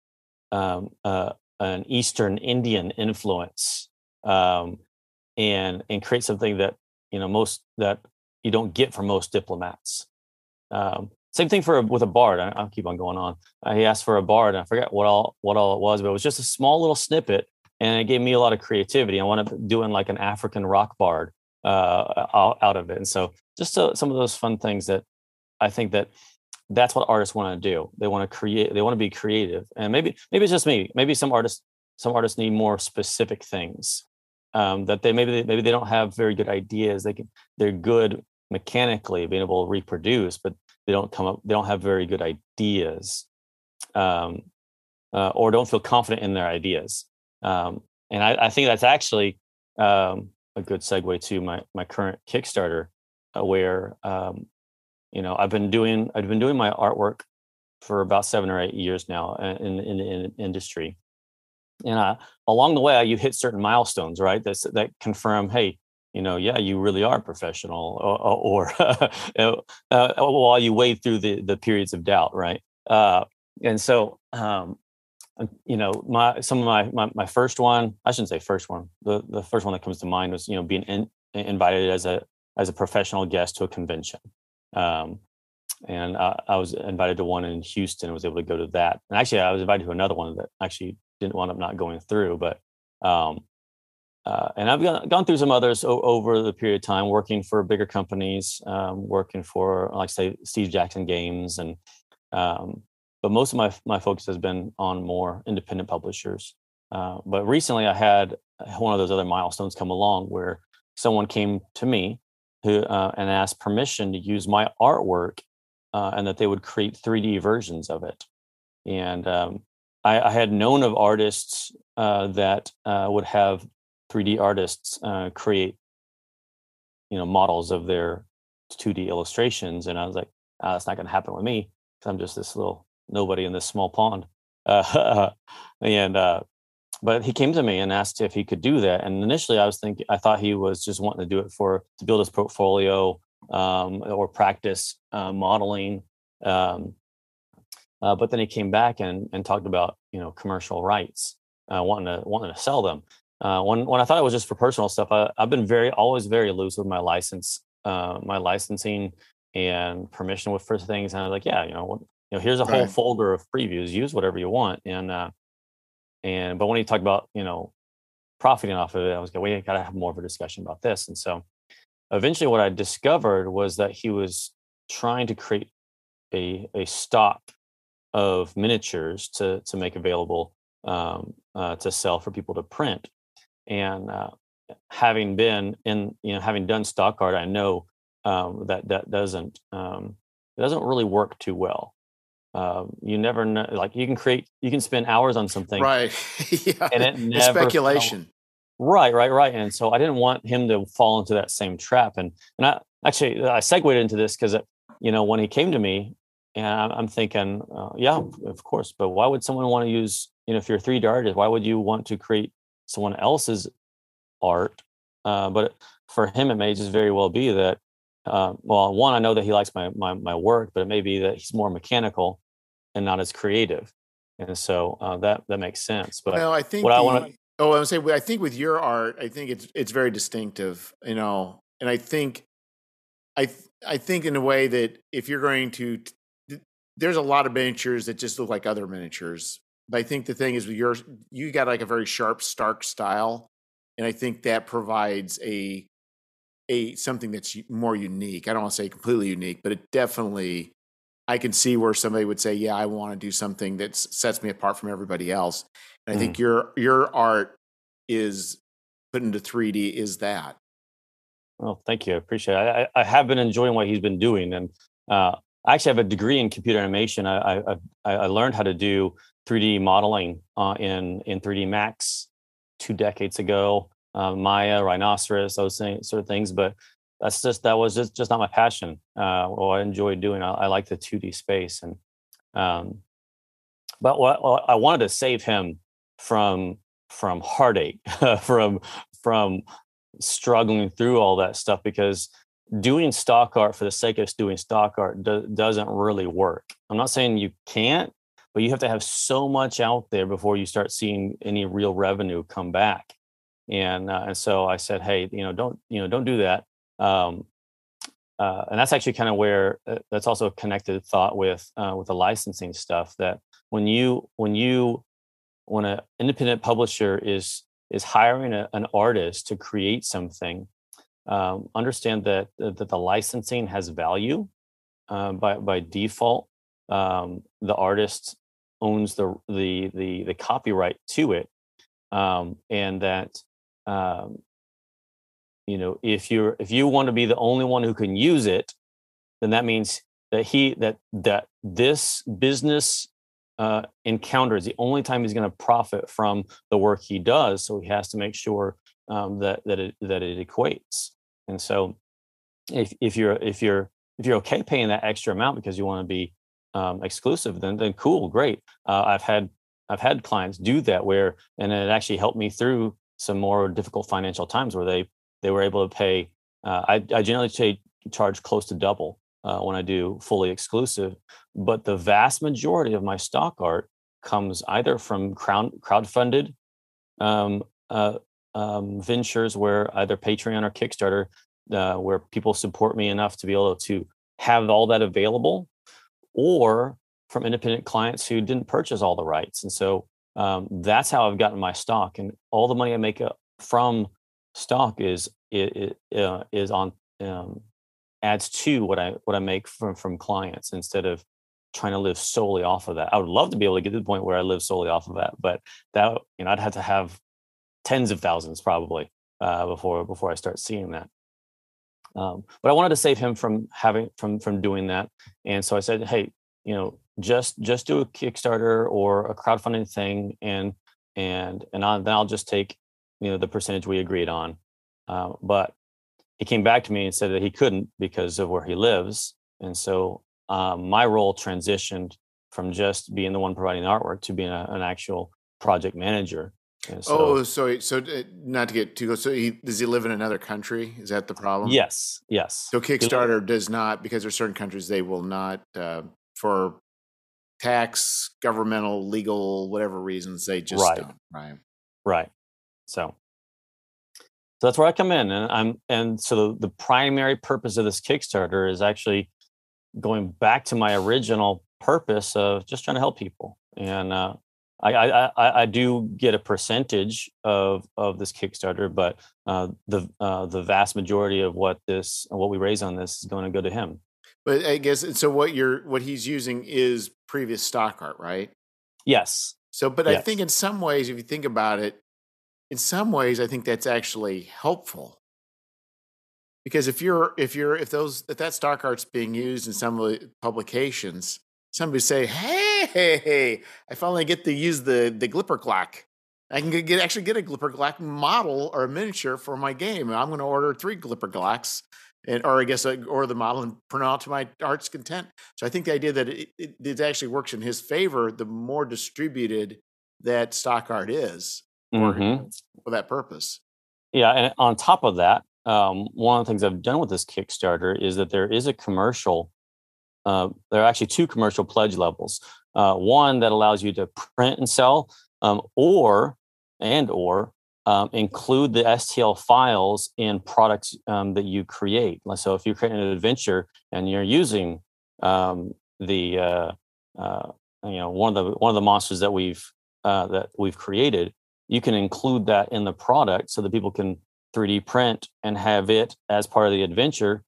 um, uh, an Eastern Indian influence um, and and create something that you know most that you don't get from most diplomats. Um, same thing for with a bard. I, will keep on going on. Uh, he asked for a bard, and I forget what all what all it was, but it was just a small little snippet, and it gave me a lot of creativity. I wound up doing like an African rock bard uh, out, of it, and so just some of those fun things that I think that that's what artists want to do. They want to create. They want to be creative, and maybe maybe it's just me. Maybe some artists some artists need more specific things um, that they maybe they, maybe they don't have very good ideas. They can they're good mechanically being able to reproduce, but they don't come up. They don't have very good ideas, um, uh, or don't feel confident in their ideas. Um, and I, I, think that's actually um, a good segue to my my current Kickstarter, uh, where um, you know i've been doing i've been doing my artwork for about seven or eight years now uh, in in, in industry. And uh, along the way you hit certain milestones right? That's that confirm hey you know yeah you really are professional or, or uh, uh, while you wade through the the periods of doubt right? Uh, and so um, uh, you know my some of my, my, my first one i shouldn't say first one the the first one that comes to mind was you know being in, invited as a as a professional guest to a convention um, and I, I, was invited to one in Houston. and was able to go to that. And actually, I was invited to another one that actually didn't wind up not going through. But um, uh, and I've gone, gone, through some others o- over the period of time, working for bigger companies, um, working for like say Steve Jackson Games, and um, but most of my my focus has been on more independent publishers. Uh, but recently, I had one of those other milestones come along where someone came to me who uh, and asked permission to use my artwork uh, and that they would create 3D versions of it. And um, I, I, had known of artists uh, that uh, would have 3D artists uh, create, you know, models of their 2D illustrations, and I was like, oh, that's not going to happen with me because I'm just this little nobody in this small pond. and but he came to me and asked if he could do that. And initially, I was thinking, I thought he was just wanting to do it for to build his portfolio um, or practice uh, modeling. Um, uh, but then he came back and, and talked about you know commercial rights, uh, wanting to wanting to sell them. Uh, when when I thought it was just for personal stuff, I, have been very always very loose with my license, uh, my licensing and permission with for things. And I was like, yeah, you know, know, here's a right. whole folder of previews. Use whatever you want. And uh, and but when he talked about you know profiting off of it, I was like, we got to have more of a discussion about this. And so eventually, what I discovered was that he was trying to create a a stock of miniatures to to make available um, uh, to sell for people to print. And uh, having been in you know having done stock art, I know um, that that doesn't um, it doesn't really work too well. Um, you never know. Like you can create, you can spend hours on something,
right? yeah.
And it never
speculation. Fell.
Right, right, right. And so I didn't want him to fall into that same trap. And and I actually I segued into this because you know when he came to me, and I'm, thinking, uh, yeah, of course. But why would someone want to use you know if you're 3D artist, why would you want to create someone else's art? Uh, but for him, it may just very well be that. Uh, well, one, I know that he likes my, my my work, but it may be that he's more mechanical and not as creative. And so uh, that that makes sense. But
well, I think what the, I want to oh, I would say I think with your art, I think it's it's very distinctive, you know, and I think I I think in a way that if you're going to there's a lot of miniatures that just look like other miniatures. But I think the thing is with yours, you got like a very sharp, stark style, and I think that provides a a something that's more unique. I don't want to say completely unique, but it definitely I can see where somebody would say, "Yeah, I want to do something that sets me apart from everybody else." And I think mm. your your art is put into 3D is that.
Well, thank you. I appreciate it. I, I have been enjoying what he's been doing, and uh, I actually have a degree in computer animation. I I, I learned how to do 3D modeling uh, in in 3D Max two decades ago. uh, Maya, Rhinoceros, those sort of things. But that's just that was just just not my passion. Uh, well, I enjoy doing. I, I like the 2D space, and um, but what, what I wanted to save him from from heartache, from from struggling through all that stuff because doing stock art for the sake of doing stock art do, doesn't really work. I'm not saying you can't, but you have to have so much out there before you start seeing any real revenue come back. And uh, and so I said, hey, you know, don't you know, don't do that. Um, uh, and that's actually kind of where uh, that's also a connected thought with uh, with the licensing stuff. That when you when you when an independent publisher is is hiring a, an artist to create something, um, understand that that the licensing has value uh, by by default. Um, the artist owns the the the the copyright to it, um, and that um, you know if you're if you want to be the only one who can use it then that means that he that that this business uh, encounter is the only time he's going to profit from the work he does so he has to make sure um, that that it that it equates. And so if if you're if you're if you're okay paying that extra amount because you want to be um, exclusive then then cool great. Uh, i've had i've had clients do that where and it actually helped me through some more difficult financial times where they they were able to pay. Uh, I, I generally charge close to double uh, when I do fully exclusive, but the vast majority of my stock art comes either from crowd crowdfunded um, uh, um, ventures where either Patreon or Kickstarter, uh, where people support me enough to be able to have all that available, or from independent clients who didn't purchase all the rights. And so um, that's how I've gotten my stock, and all the money I make from stock is it, it uh, is on um, adds to what I what I make from from clients instead of trying to live solely off of that. I would love to be able to get to the point where I live solely off of that, but that you know I'd have to have tens of thousands probably uh, before before I start seeing that. Um, but I wanted to save him from having from from doing that, and so I said, hey, you know, just just do a Kickstarter or a crowdfunding thing, and and and I'll, then I'll just take you know the percentage we agreed on. Uh, but he came back to me and said that he couldn't because of where he lives. And so um, my role transitioned from just being the one providing the artwork to being a, an actual project manager.
So, oh so so uh, not to get too close so he does he live in another country? Is that the problem?
Yes yes.
So kickstarter does not because there's certain countries they will not uh, for tax governmental legal whatever reasons they just
right.
don't right?
Right so so that's where I come in, and I'm and so the, the primary purpose of this Kickstarter is actually going back to my original purpose of just trying to help people, and uh, I, I, I do get a percentage of of this Kickstarter, but uh, the uh, the vast majority of what this what we raise on this is going to go to him.
But I guess so. What you're what he's using is previous stock art, right?
Yes.
So, but
yes.
I think in some ways, if you think about it, in some ways, I think that's actually helpful. Because if you're if you're if those if that stock art's being used in some of the publications, somebody say, "Hey, hey, hey I finally get to use the the Glipper Glock. I can get actually get a Glipper Glock model or a miniature for my game. I'm going to order three Glipper Glocks, and or I guess I order the model and print out to my art's content. So I think the idea that it, it, it actually works in his favor, the more distributed that stock art is, mm-hmm. for that purpose.
Yeah, and on top of that, um, one of the things I've done with this Kickstarter is that there is a commercial. Uh, there are actually two commercial pledge levels. Uh, one that allows you to print and sell, um, or and or um, include the STL files in products um, that you create. So if you're creating an adventure and you're using um, the uh, uh, you know one of the one of the monsters that we've uh, that we've created, you can include that in the product so that people can 3D print and have it as part of the adventure.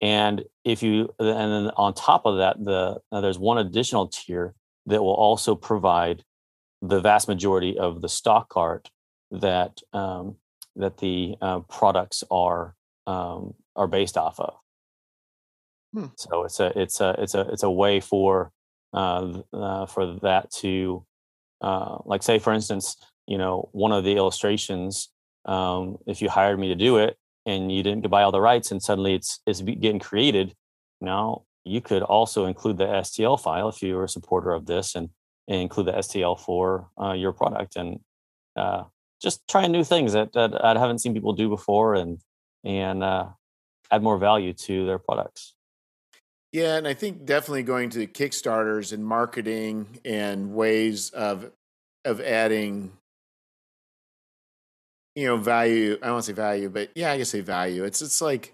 And if you, and then on top of that, the uh, there's one additional tier that will also provide the vast majority of the stock art that um, that the uh, products are um, are based off of. Hmm. So it's a it's a it's a it's a way for uh, uh, for that to uh, like say for instance you know, one of the illustrations um, if you hired me to do it and you didn't buy all the rights and suddenly it's it's getting created now you could also include the stl file if you were a supporter of this and, and include the stl for uh, your product and uh, just trying new things that, that i haven't seen people do before and and uh, add more value to their products.
Yeah and i think definitely going to kickstarters and marketing and ways of of adding you know value i don't want to say value but yeah i guess say value it's it's like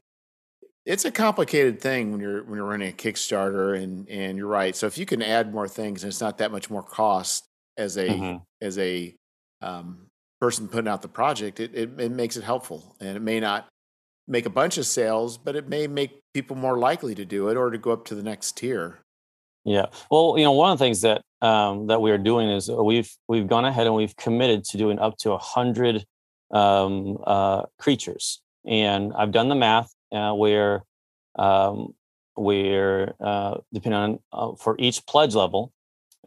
it's a complicated thing when you're when you're running a kickstarter and and you're right so if you can add more things and it's not that much more cost as a mm-hmm. as a um, person putting out the project it, it it makes it helpful and it may not make a bunch of sales but it may make people more likely to do it or to go up to the next tier
yeah well you know one of the things that um, that we are doing is we've we've gone ahead and we've committed to doing up to a hundred um, uh, creatures. And I've done the math uh, where um, where uh, depending on uh, for each pledge level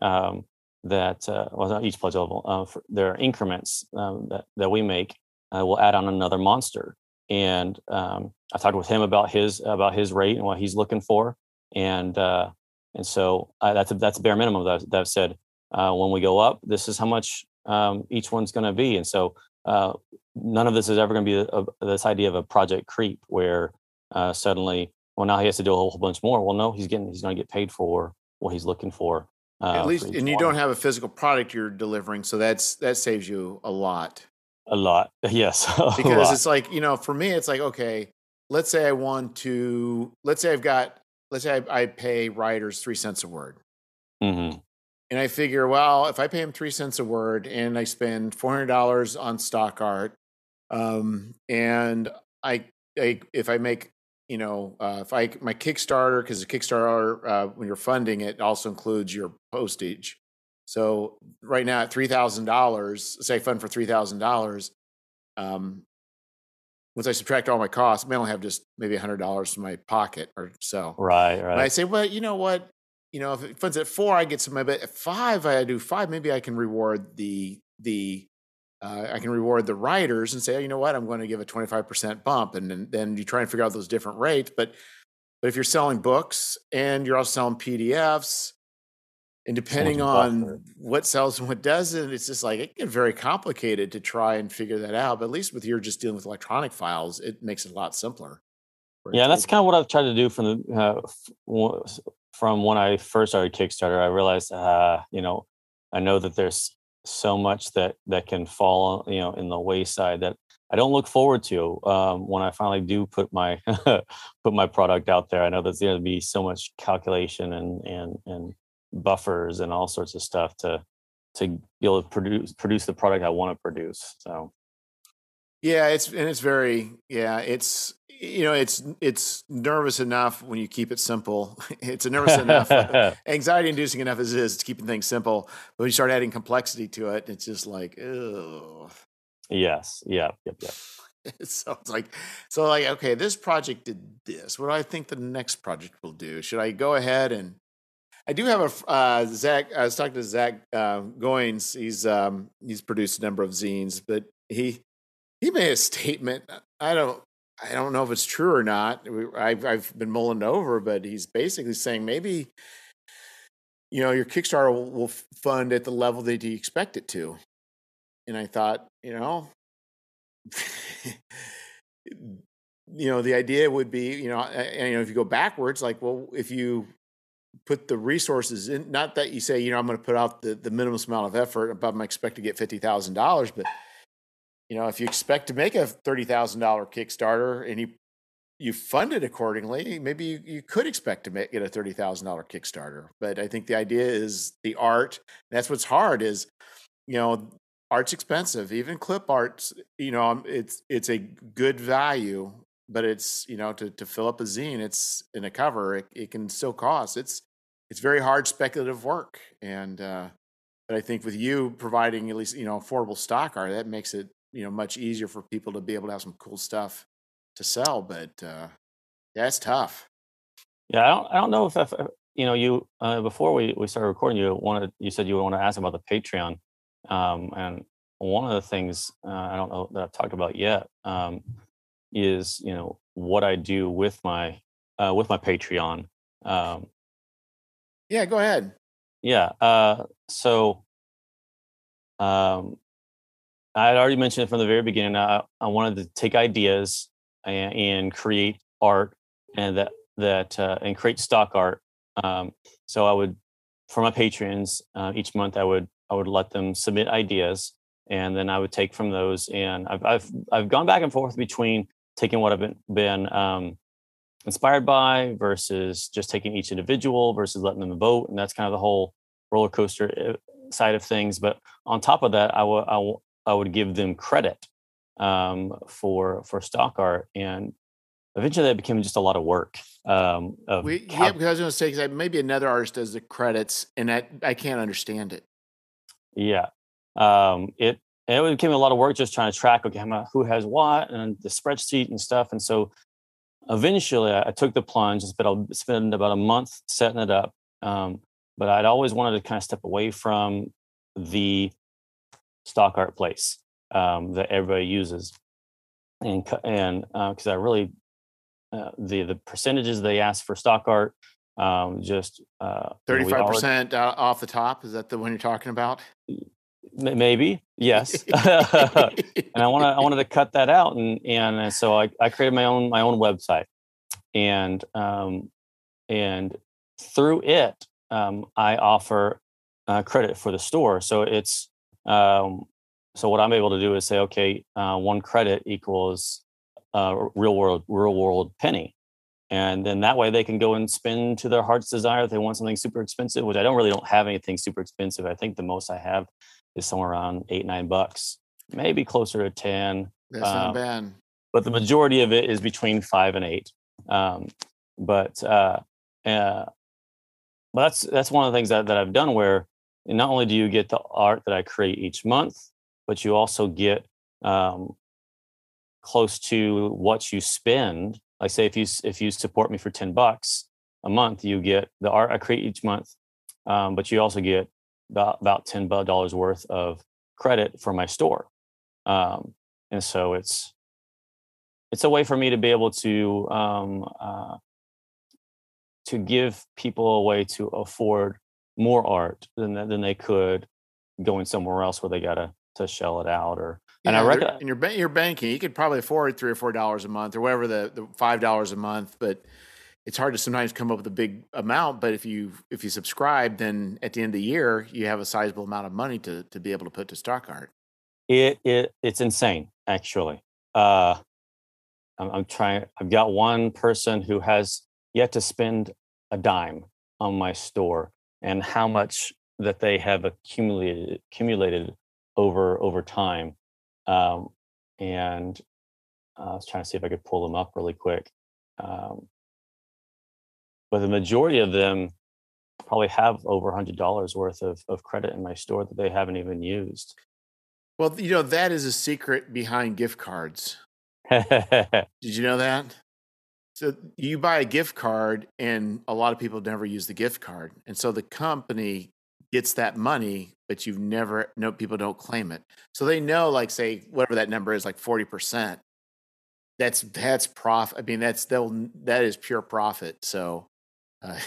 um, that uh, well not each pledge level uh, for, there are increments um, that that we make we'll add on another monster. And um, I talked with him about his about his rate and what he's looking for, and and so that's a, that's a bare minimum that, that I've said. when we go up, this is how much um, each one's going to be, and so uh, none of this is ever going to be a, a, this idea of a project creep where uh, suddenly, well, now he has to do a whole bunch more. Well, no, he's getting he's going to get paid for what he's looking for.
Uh, At least, and you don't have a physical product you're delivering, so that's that saves you a lot.
A lot, yes.
because lot. it's like you know, for me, it's like okay, let's say I want to, let's say I've got, let's say I, I pay writers three cents a word. Mm-hmm. And I figure, well, if I pay him three cents a word and I spend four hundred dollars on stock art, um, and I, I, if I make, you know, uh, if I my Kickstarter because the Kickstarter uh, when you're funding it also includes your postage. So right now at three thousand dollars, say fund for three thousand dollars, um, once I subtract all my costs, I may only have just maybe hundred dollars in my pocket or so.
Right, right. And
I say, well, you know what? You know, if it funds at four, I get some. But at five, I do five. Maybe I can reward the the uh, I can reward the writers and say, oh, you know what, I'm going to give a 25% bump, and then, then you try and figure out those different rates. But but if you're selling books and you're also selling PDFs, and depending on what sells and what doesn't, it's just like it gets very complicated to try and figure that out. But at least with you're just dealing with electronic files, it makes it a lot simpler.
Yeah, that's kind of what I've tried to do from the uh, from when I first started Kickstarter, I realized, uh, you know, I know that there's so much that that can fall, you know, in the wayside that I don't look forward to um, when I finally do put my put my product out there. I know there's going to be so much calculation and and and buffers and all sorts of stuff to to be able to produce produce the product I want to produce. So
yeah, it's and it's very yeah, it's you know it's it's nervous enough when you keep it simple. It's a nervous enough, anxiety inducing enough as it is to keeping things simple. But when you start adding complexity to it, it's just like oh.
Yes. Yeah. Yep. Yep.
so it's like so like okay, this project did this. What do I think the next project will do? Should I go ahead and I do have a uh, Zach. I was talking to Zach uh, Goins. He's um, he's produced a number of zines, but he he made a statement. I don't I don't know if it's true or not. I've I've been mulling over, but he's basically saying maybe you know your Kickstarter will, will fund at the level that you expect it to. And I thought, you know, you know, the idea would be, you know, and, you know, if you go backwards, like, well, if you put the resources in, not that you say, you know, I'm going to put out the, the minimum amount of effort, but I'm expect to get fifty thousand dollars, but you know, if you expect to make a thirty thousand dollar Kickstarter and you you fund it accordingly, maybe you, you could expect to make, get a thirty thousand dollar Kickstarter. But I think the idea is the art. that's what's hard is, you know, art's expensive. Even clip arts, you know, um, it's it's a good value, but it's you know to to fill up a zine, it's in a cover, it, it can still cost. It's it's very hard speculative work, and uh, but I think with you providing at least you know affordable stock art, that makes it you know much easier for people to be able to have some cool stuff to sell. But uh, yeah, it's tough.
Yeah, I don't, I don't know if, if you know you uh, before we, we started recording, you wanted you said you want to ask about the Patreon, um, and one of the things uh, I don't know that I've talked about yet um, is you know what I do with my uh, with my Patreon. Um,
yeah, go ahead.
Yeah. Uh, so um, I had already mentioned it from the very beginning. I, I wanted to take ideas and, and create art and that that uh, and create stock art. Um, so I would for my patrons uh, each month I would I would let them submit ideas and then I would take from those and I've I've I've gone back and forth between taking what I've been been um, inspired by versus just taking each individual versus letting them vote and that's kind of the whole roller coaster uh, side of things but on top of that I would I, w- I would give them credit um, for for stock art and eventually that became just a lot of work um, of
we, yeah because i was going to say because maybe another artist does the credits and I, I can't understand it.
Yeah um, it it became a lot of work just trying to track okay who has what and the spreadsheet and stuff and so eventually I, I took the plunge spent, spent about a month setting it up um, but i'd always wanted to kind of step away from the stock art place um, that everybody uses and and because uh, I really uh, the the percentages they ask for stock art um, just
thirty five percent off the top. Is that the one you're talking about?
Maybe yes, and I want to I wanted to cut that out, and and so I, I created my own my own website, and um, and through it um, I offer uh, credit for the store. So it's um, so what I'm able to do is say, okay, uh, one credit equals a real world real world penny, and then that way they can go and spend to their heart's desire if they want something super expensive. Which I don't really don't have anything super expensive. I think the most I have is somewhere around eight nine bucks, maybe closer to ten.
That's um, not bad.
But the majority of it is between five and eight. Um, but uh, uh, but that's that's one of the things that, that I've done where not only do you get the art that I create each month, but you also get um, close to what you spend. Like say if you if you support me for ten bucks a month, you get the art I create each month, um, but you also get about about ten dollars worth of credit for my store, um, and so it's it's a way for me to be able to um, uh, to give people a way to afford more art than than they could going somewhere else where they gotta to shell it out or
and I reckon in your your banking, you could probably afford three or four dollars a month or whatever the, the five dollars a month, but it's hard to sometimes come up with a big amount. But if you if you subscribe, then at the end of the year, you have a sizable amount of money to to be able to put to stock art.
It it it's insane, actually. Uh, I'm, I'm trying. I've got one person who has yet to spend a dime on my store, and how much that they have accumulated accumulated over over time. Um, and uh, I was trying to see if I could pull them up really quick. Um, but the majority of them probably have over hundred dollars worth of, of credit in my store that they haven't even used.
Well, you know that is a secret behind gift cards. Did you know that? So you buy a gift card, and a lot of people never use the gift card, and so the company gets that money, but you've never no people don't claim it. So they know, like, say whatever that number is, like forty percent. That's that's profit. I mean, that's they'll that is pure profit. So, uh,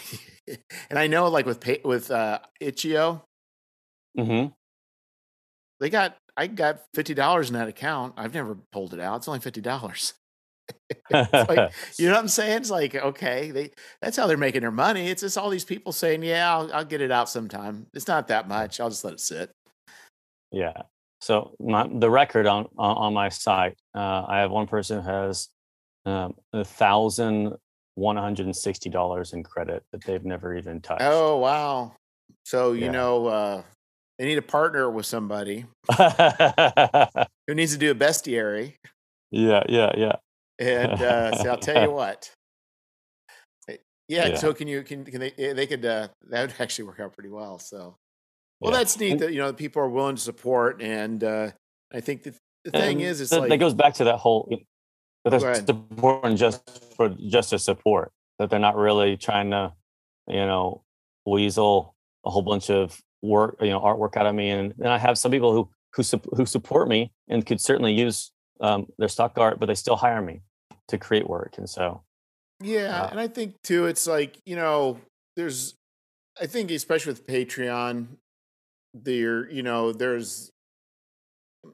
and I know, like with pay, with uh, Itch.io,
mm-hmm.
they got I got fifty dollars in that account. I've never pulled it out. It's only fifty dollars like, you know what I'm saying? It's like, okay, they that's how they're making their money. It's just all these people saying, "Yeah, I'll, I'll get it out sometime." It's not that much. I'll just let it sit.
Yeah. So my, the record on on my site, uh, I have one person who has um, a thousand one hundred and sixty dollars in credit that they've never even touched.
Oh wow! So you yeah. know, uh, they need to partner with somebody who needs to do a bestiary.
Yeah, yeah, yeah.
And uh, see, I'll tell you what. Eh, yeah, yeah, So can you can can they eh, they could uh, that would actually work out pretty well. So, well, yeah. that's neat that you know people are willing to support, and uh, I think the the thing is, it's like
that goes back to that whole that they're supporting just for just to support that they're not really trying to, you know, weasel a whole bunch of work, you know, artwork out of me, and, and I have some people who who who support me and could certainly use um, their stock art, but they still hire me to create work. And so,
yeah, uh, and I think too, it's like you know, there's, I think especially with Patreon, there, you know, there's,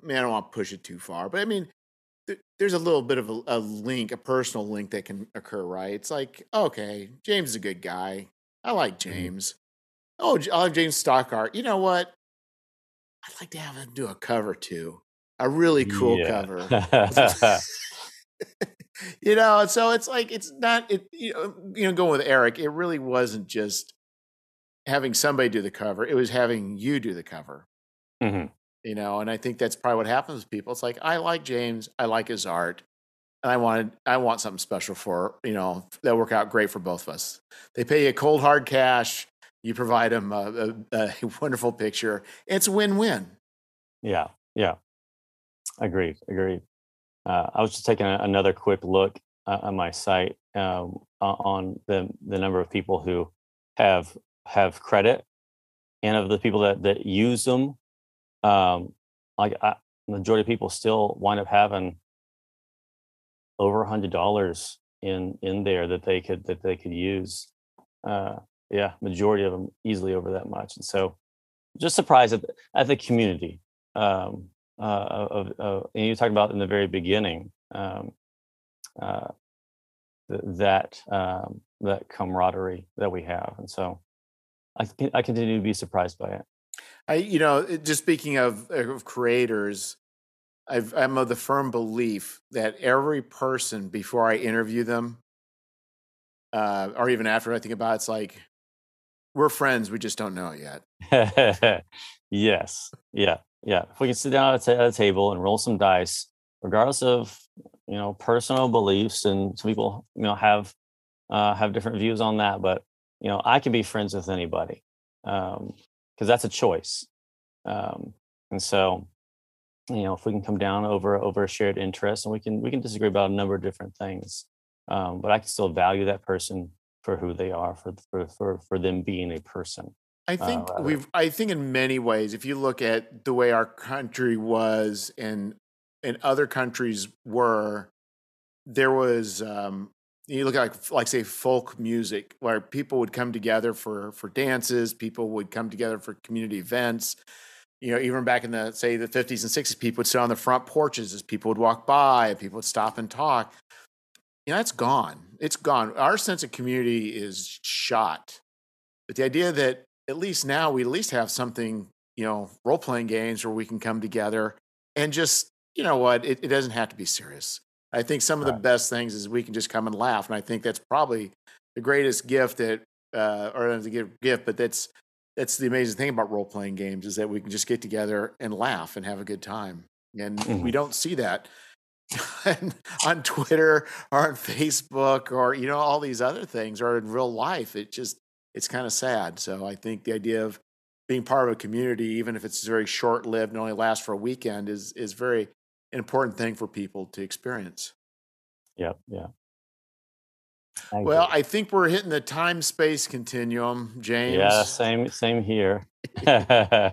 man, I don't want to push it too far, but I mean, there's a little bit of a, a, link, a personal link that can occur, right? It's like, okay, James is a good guy. I like mm-hmm. James. Oh, I like James stock art. You know what? I'd like to have him do a cover too, a really cool yeah. cover. you know, so it's like it's not it. You know, you know, going with Eric, it really wasn't just having somebody do the cover; it was having you do the cover. Mm-hmm. You know, and I think that's probably what happens with people. It's like I like James, I like his art, and I wanted I want something special for you know that work out great for both of us. They pay you cold hard cash you provide them a, a, a wonderful picture. It's a win-win.
Yeah, yeah, agreed, agreed. Uh, I was just taking a, another quick look uh, on my site um, on the the number of people who have have credit, and of the people that that use them, um, like I, majority of people still wind up having over a hundred dollars in in there that they could that they could use. Uh, yeah, majority of them easily over that much. And so, just surprised at the, at the community um, uh, of, of, and you talked about in the very beginning um, uh, that um, that camaraderie that we have, and so I I continue to be surprised by it.
I you know just speaking of of creators. I've, I'm of the firm belief that every person before I interview them, uh, or even after I think about it, it's like we're friends. We just don't know it
yet. yes. Yeah. Yeah. If we can sit down at a, at a table and roll some dice, regardless of you know personal beliefs, and some people you know have uh, have different views on that, but you know I can be friends with anybody because um, that's a choice. Um, and so you know if we can come down over over a shared interest and we can we can disagree about a number of different things um, but i can still value that person for who they are for for for, for them being a person
I think uh, we've. I think in many ways, if you look at the way our country was and and other countries were, there was. Um, you look at like, like say folk music, where people would come together for for dances. People would come together for community events. You know, even back in the say the fifties and sixties, people would sit on the front porches as people would walk by. People would stop and talk you know, that's gone. It's gone. Our sense of community is shot. But the idea that at least now we at least have something, you know, role playing games where we can come together and just, you know what, it, it doesn't have to be serious. I think some of the best things is we can just come and laugh. And I think that's probably the greatest gift that, uh, or not the gift, but that's, that's the amazing thing about role playing games is that we can just get together and laugh and have a good time. And mm-hmm. we don't see that on Twitter or on Facebook or you know all these other things or in real life. It just it's kind of sad. So I think the idea of being part of a community, even if it's very short lived and only lasts for a weekend, is is very important thing for people to experience.
Yeah, Yeah.
I well, I think we're hitting the time space continuum, James.
Yeah, same same here.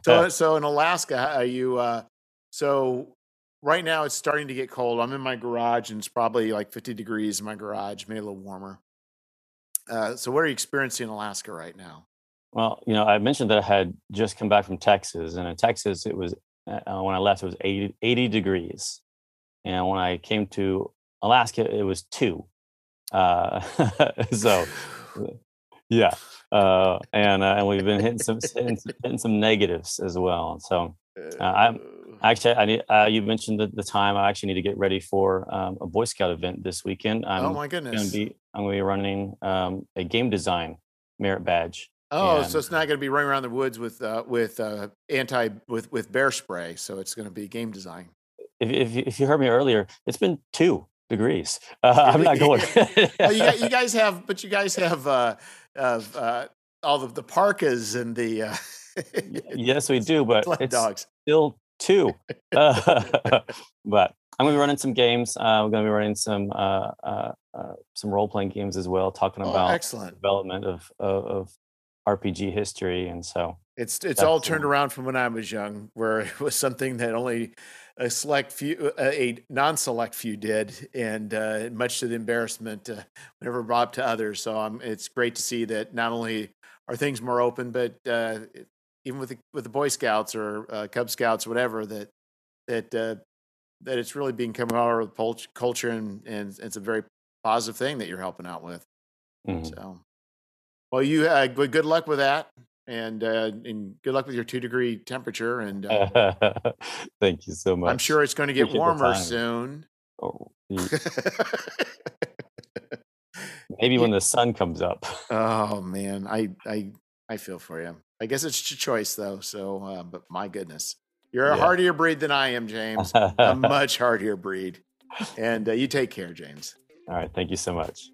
so, so in Alaska, are you? Uh, so right now it's starting to get cold. I'm in my garage and it's probably like 50 degrees in my garage, maybe a little warmer. Uh, so, what are you experiencing in Alaska right now?
Well, you know, I mentioned that I had just come back from Texas, and in Texas, it was uh, when I left, it was 80, 80, degrees, and when I came to Alaska, it was two. Uh, so, yeah, uh, and uh, and we've been hitting some hitting, hitting some negatives as well. So, uh, I'm Actually, I need, uh, you mentioned the, the time. I actually need to get ready for um, a Boy Scout event this weekend.
I'm oh my goodness!
Gonna be, I'm going to be running um, a game design merit badge.
Oh, and, so it's not going to be running around the woods with uh, with uh, anti with with bear spray. So it's going to be game design.
If, if if you heard me earlier, it's been two degrees. Uh, I'm not going.
well, you, you, guys have, but you guys have uh, uh, all of the parkas and the. Uh,
yes, we do, but it's dogs. still two. But I'm going to be running some games. Uh, we're going to be running some uh, uh, uh some role playing games as well, talking oh, about
excellent
development of, of, of RPG history, and so
It's it's all turned around from when I was young, where it was something that only a select few, uh, a non-select few did, and uh, much to the embarrassment uh, whenever brought to others. So um, it's great to see that not only are things more open, but uh, even with the, with the Boy Scouts or uh, Cub Scouts, or whatever, that that uh, that it's really being coming out of the culture, and, and it's a very positive thing that you're helping out with. Mm-hmm. So, well, you uh, good luck with that and uh, and good luck with your two degree temperature. And uh,
thank you so much.
I'm sure it's going to get warmer soon.
Oh, maybe when the sun comes up.
Oh man, I I I feel for you. I guess it's your choice though. So, uh, but my goodness, you're a yeah. hardier breed than I am, James. a much hardier breed. And uh, you take care, James.
All right. Thank you so much.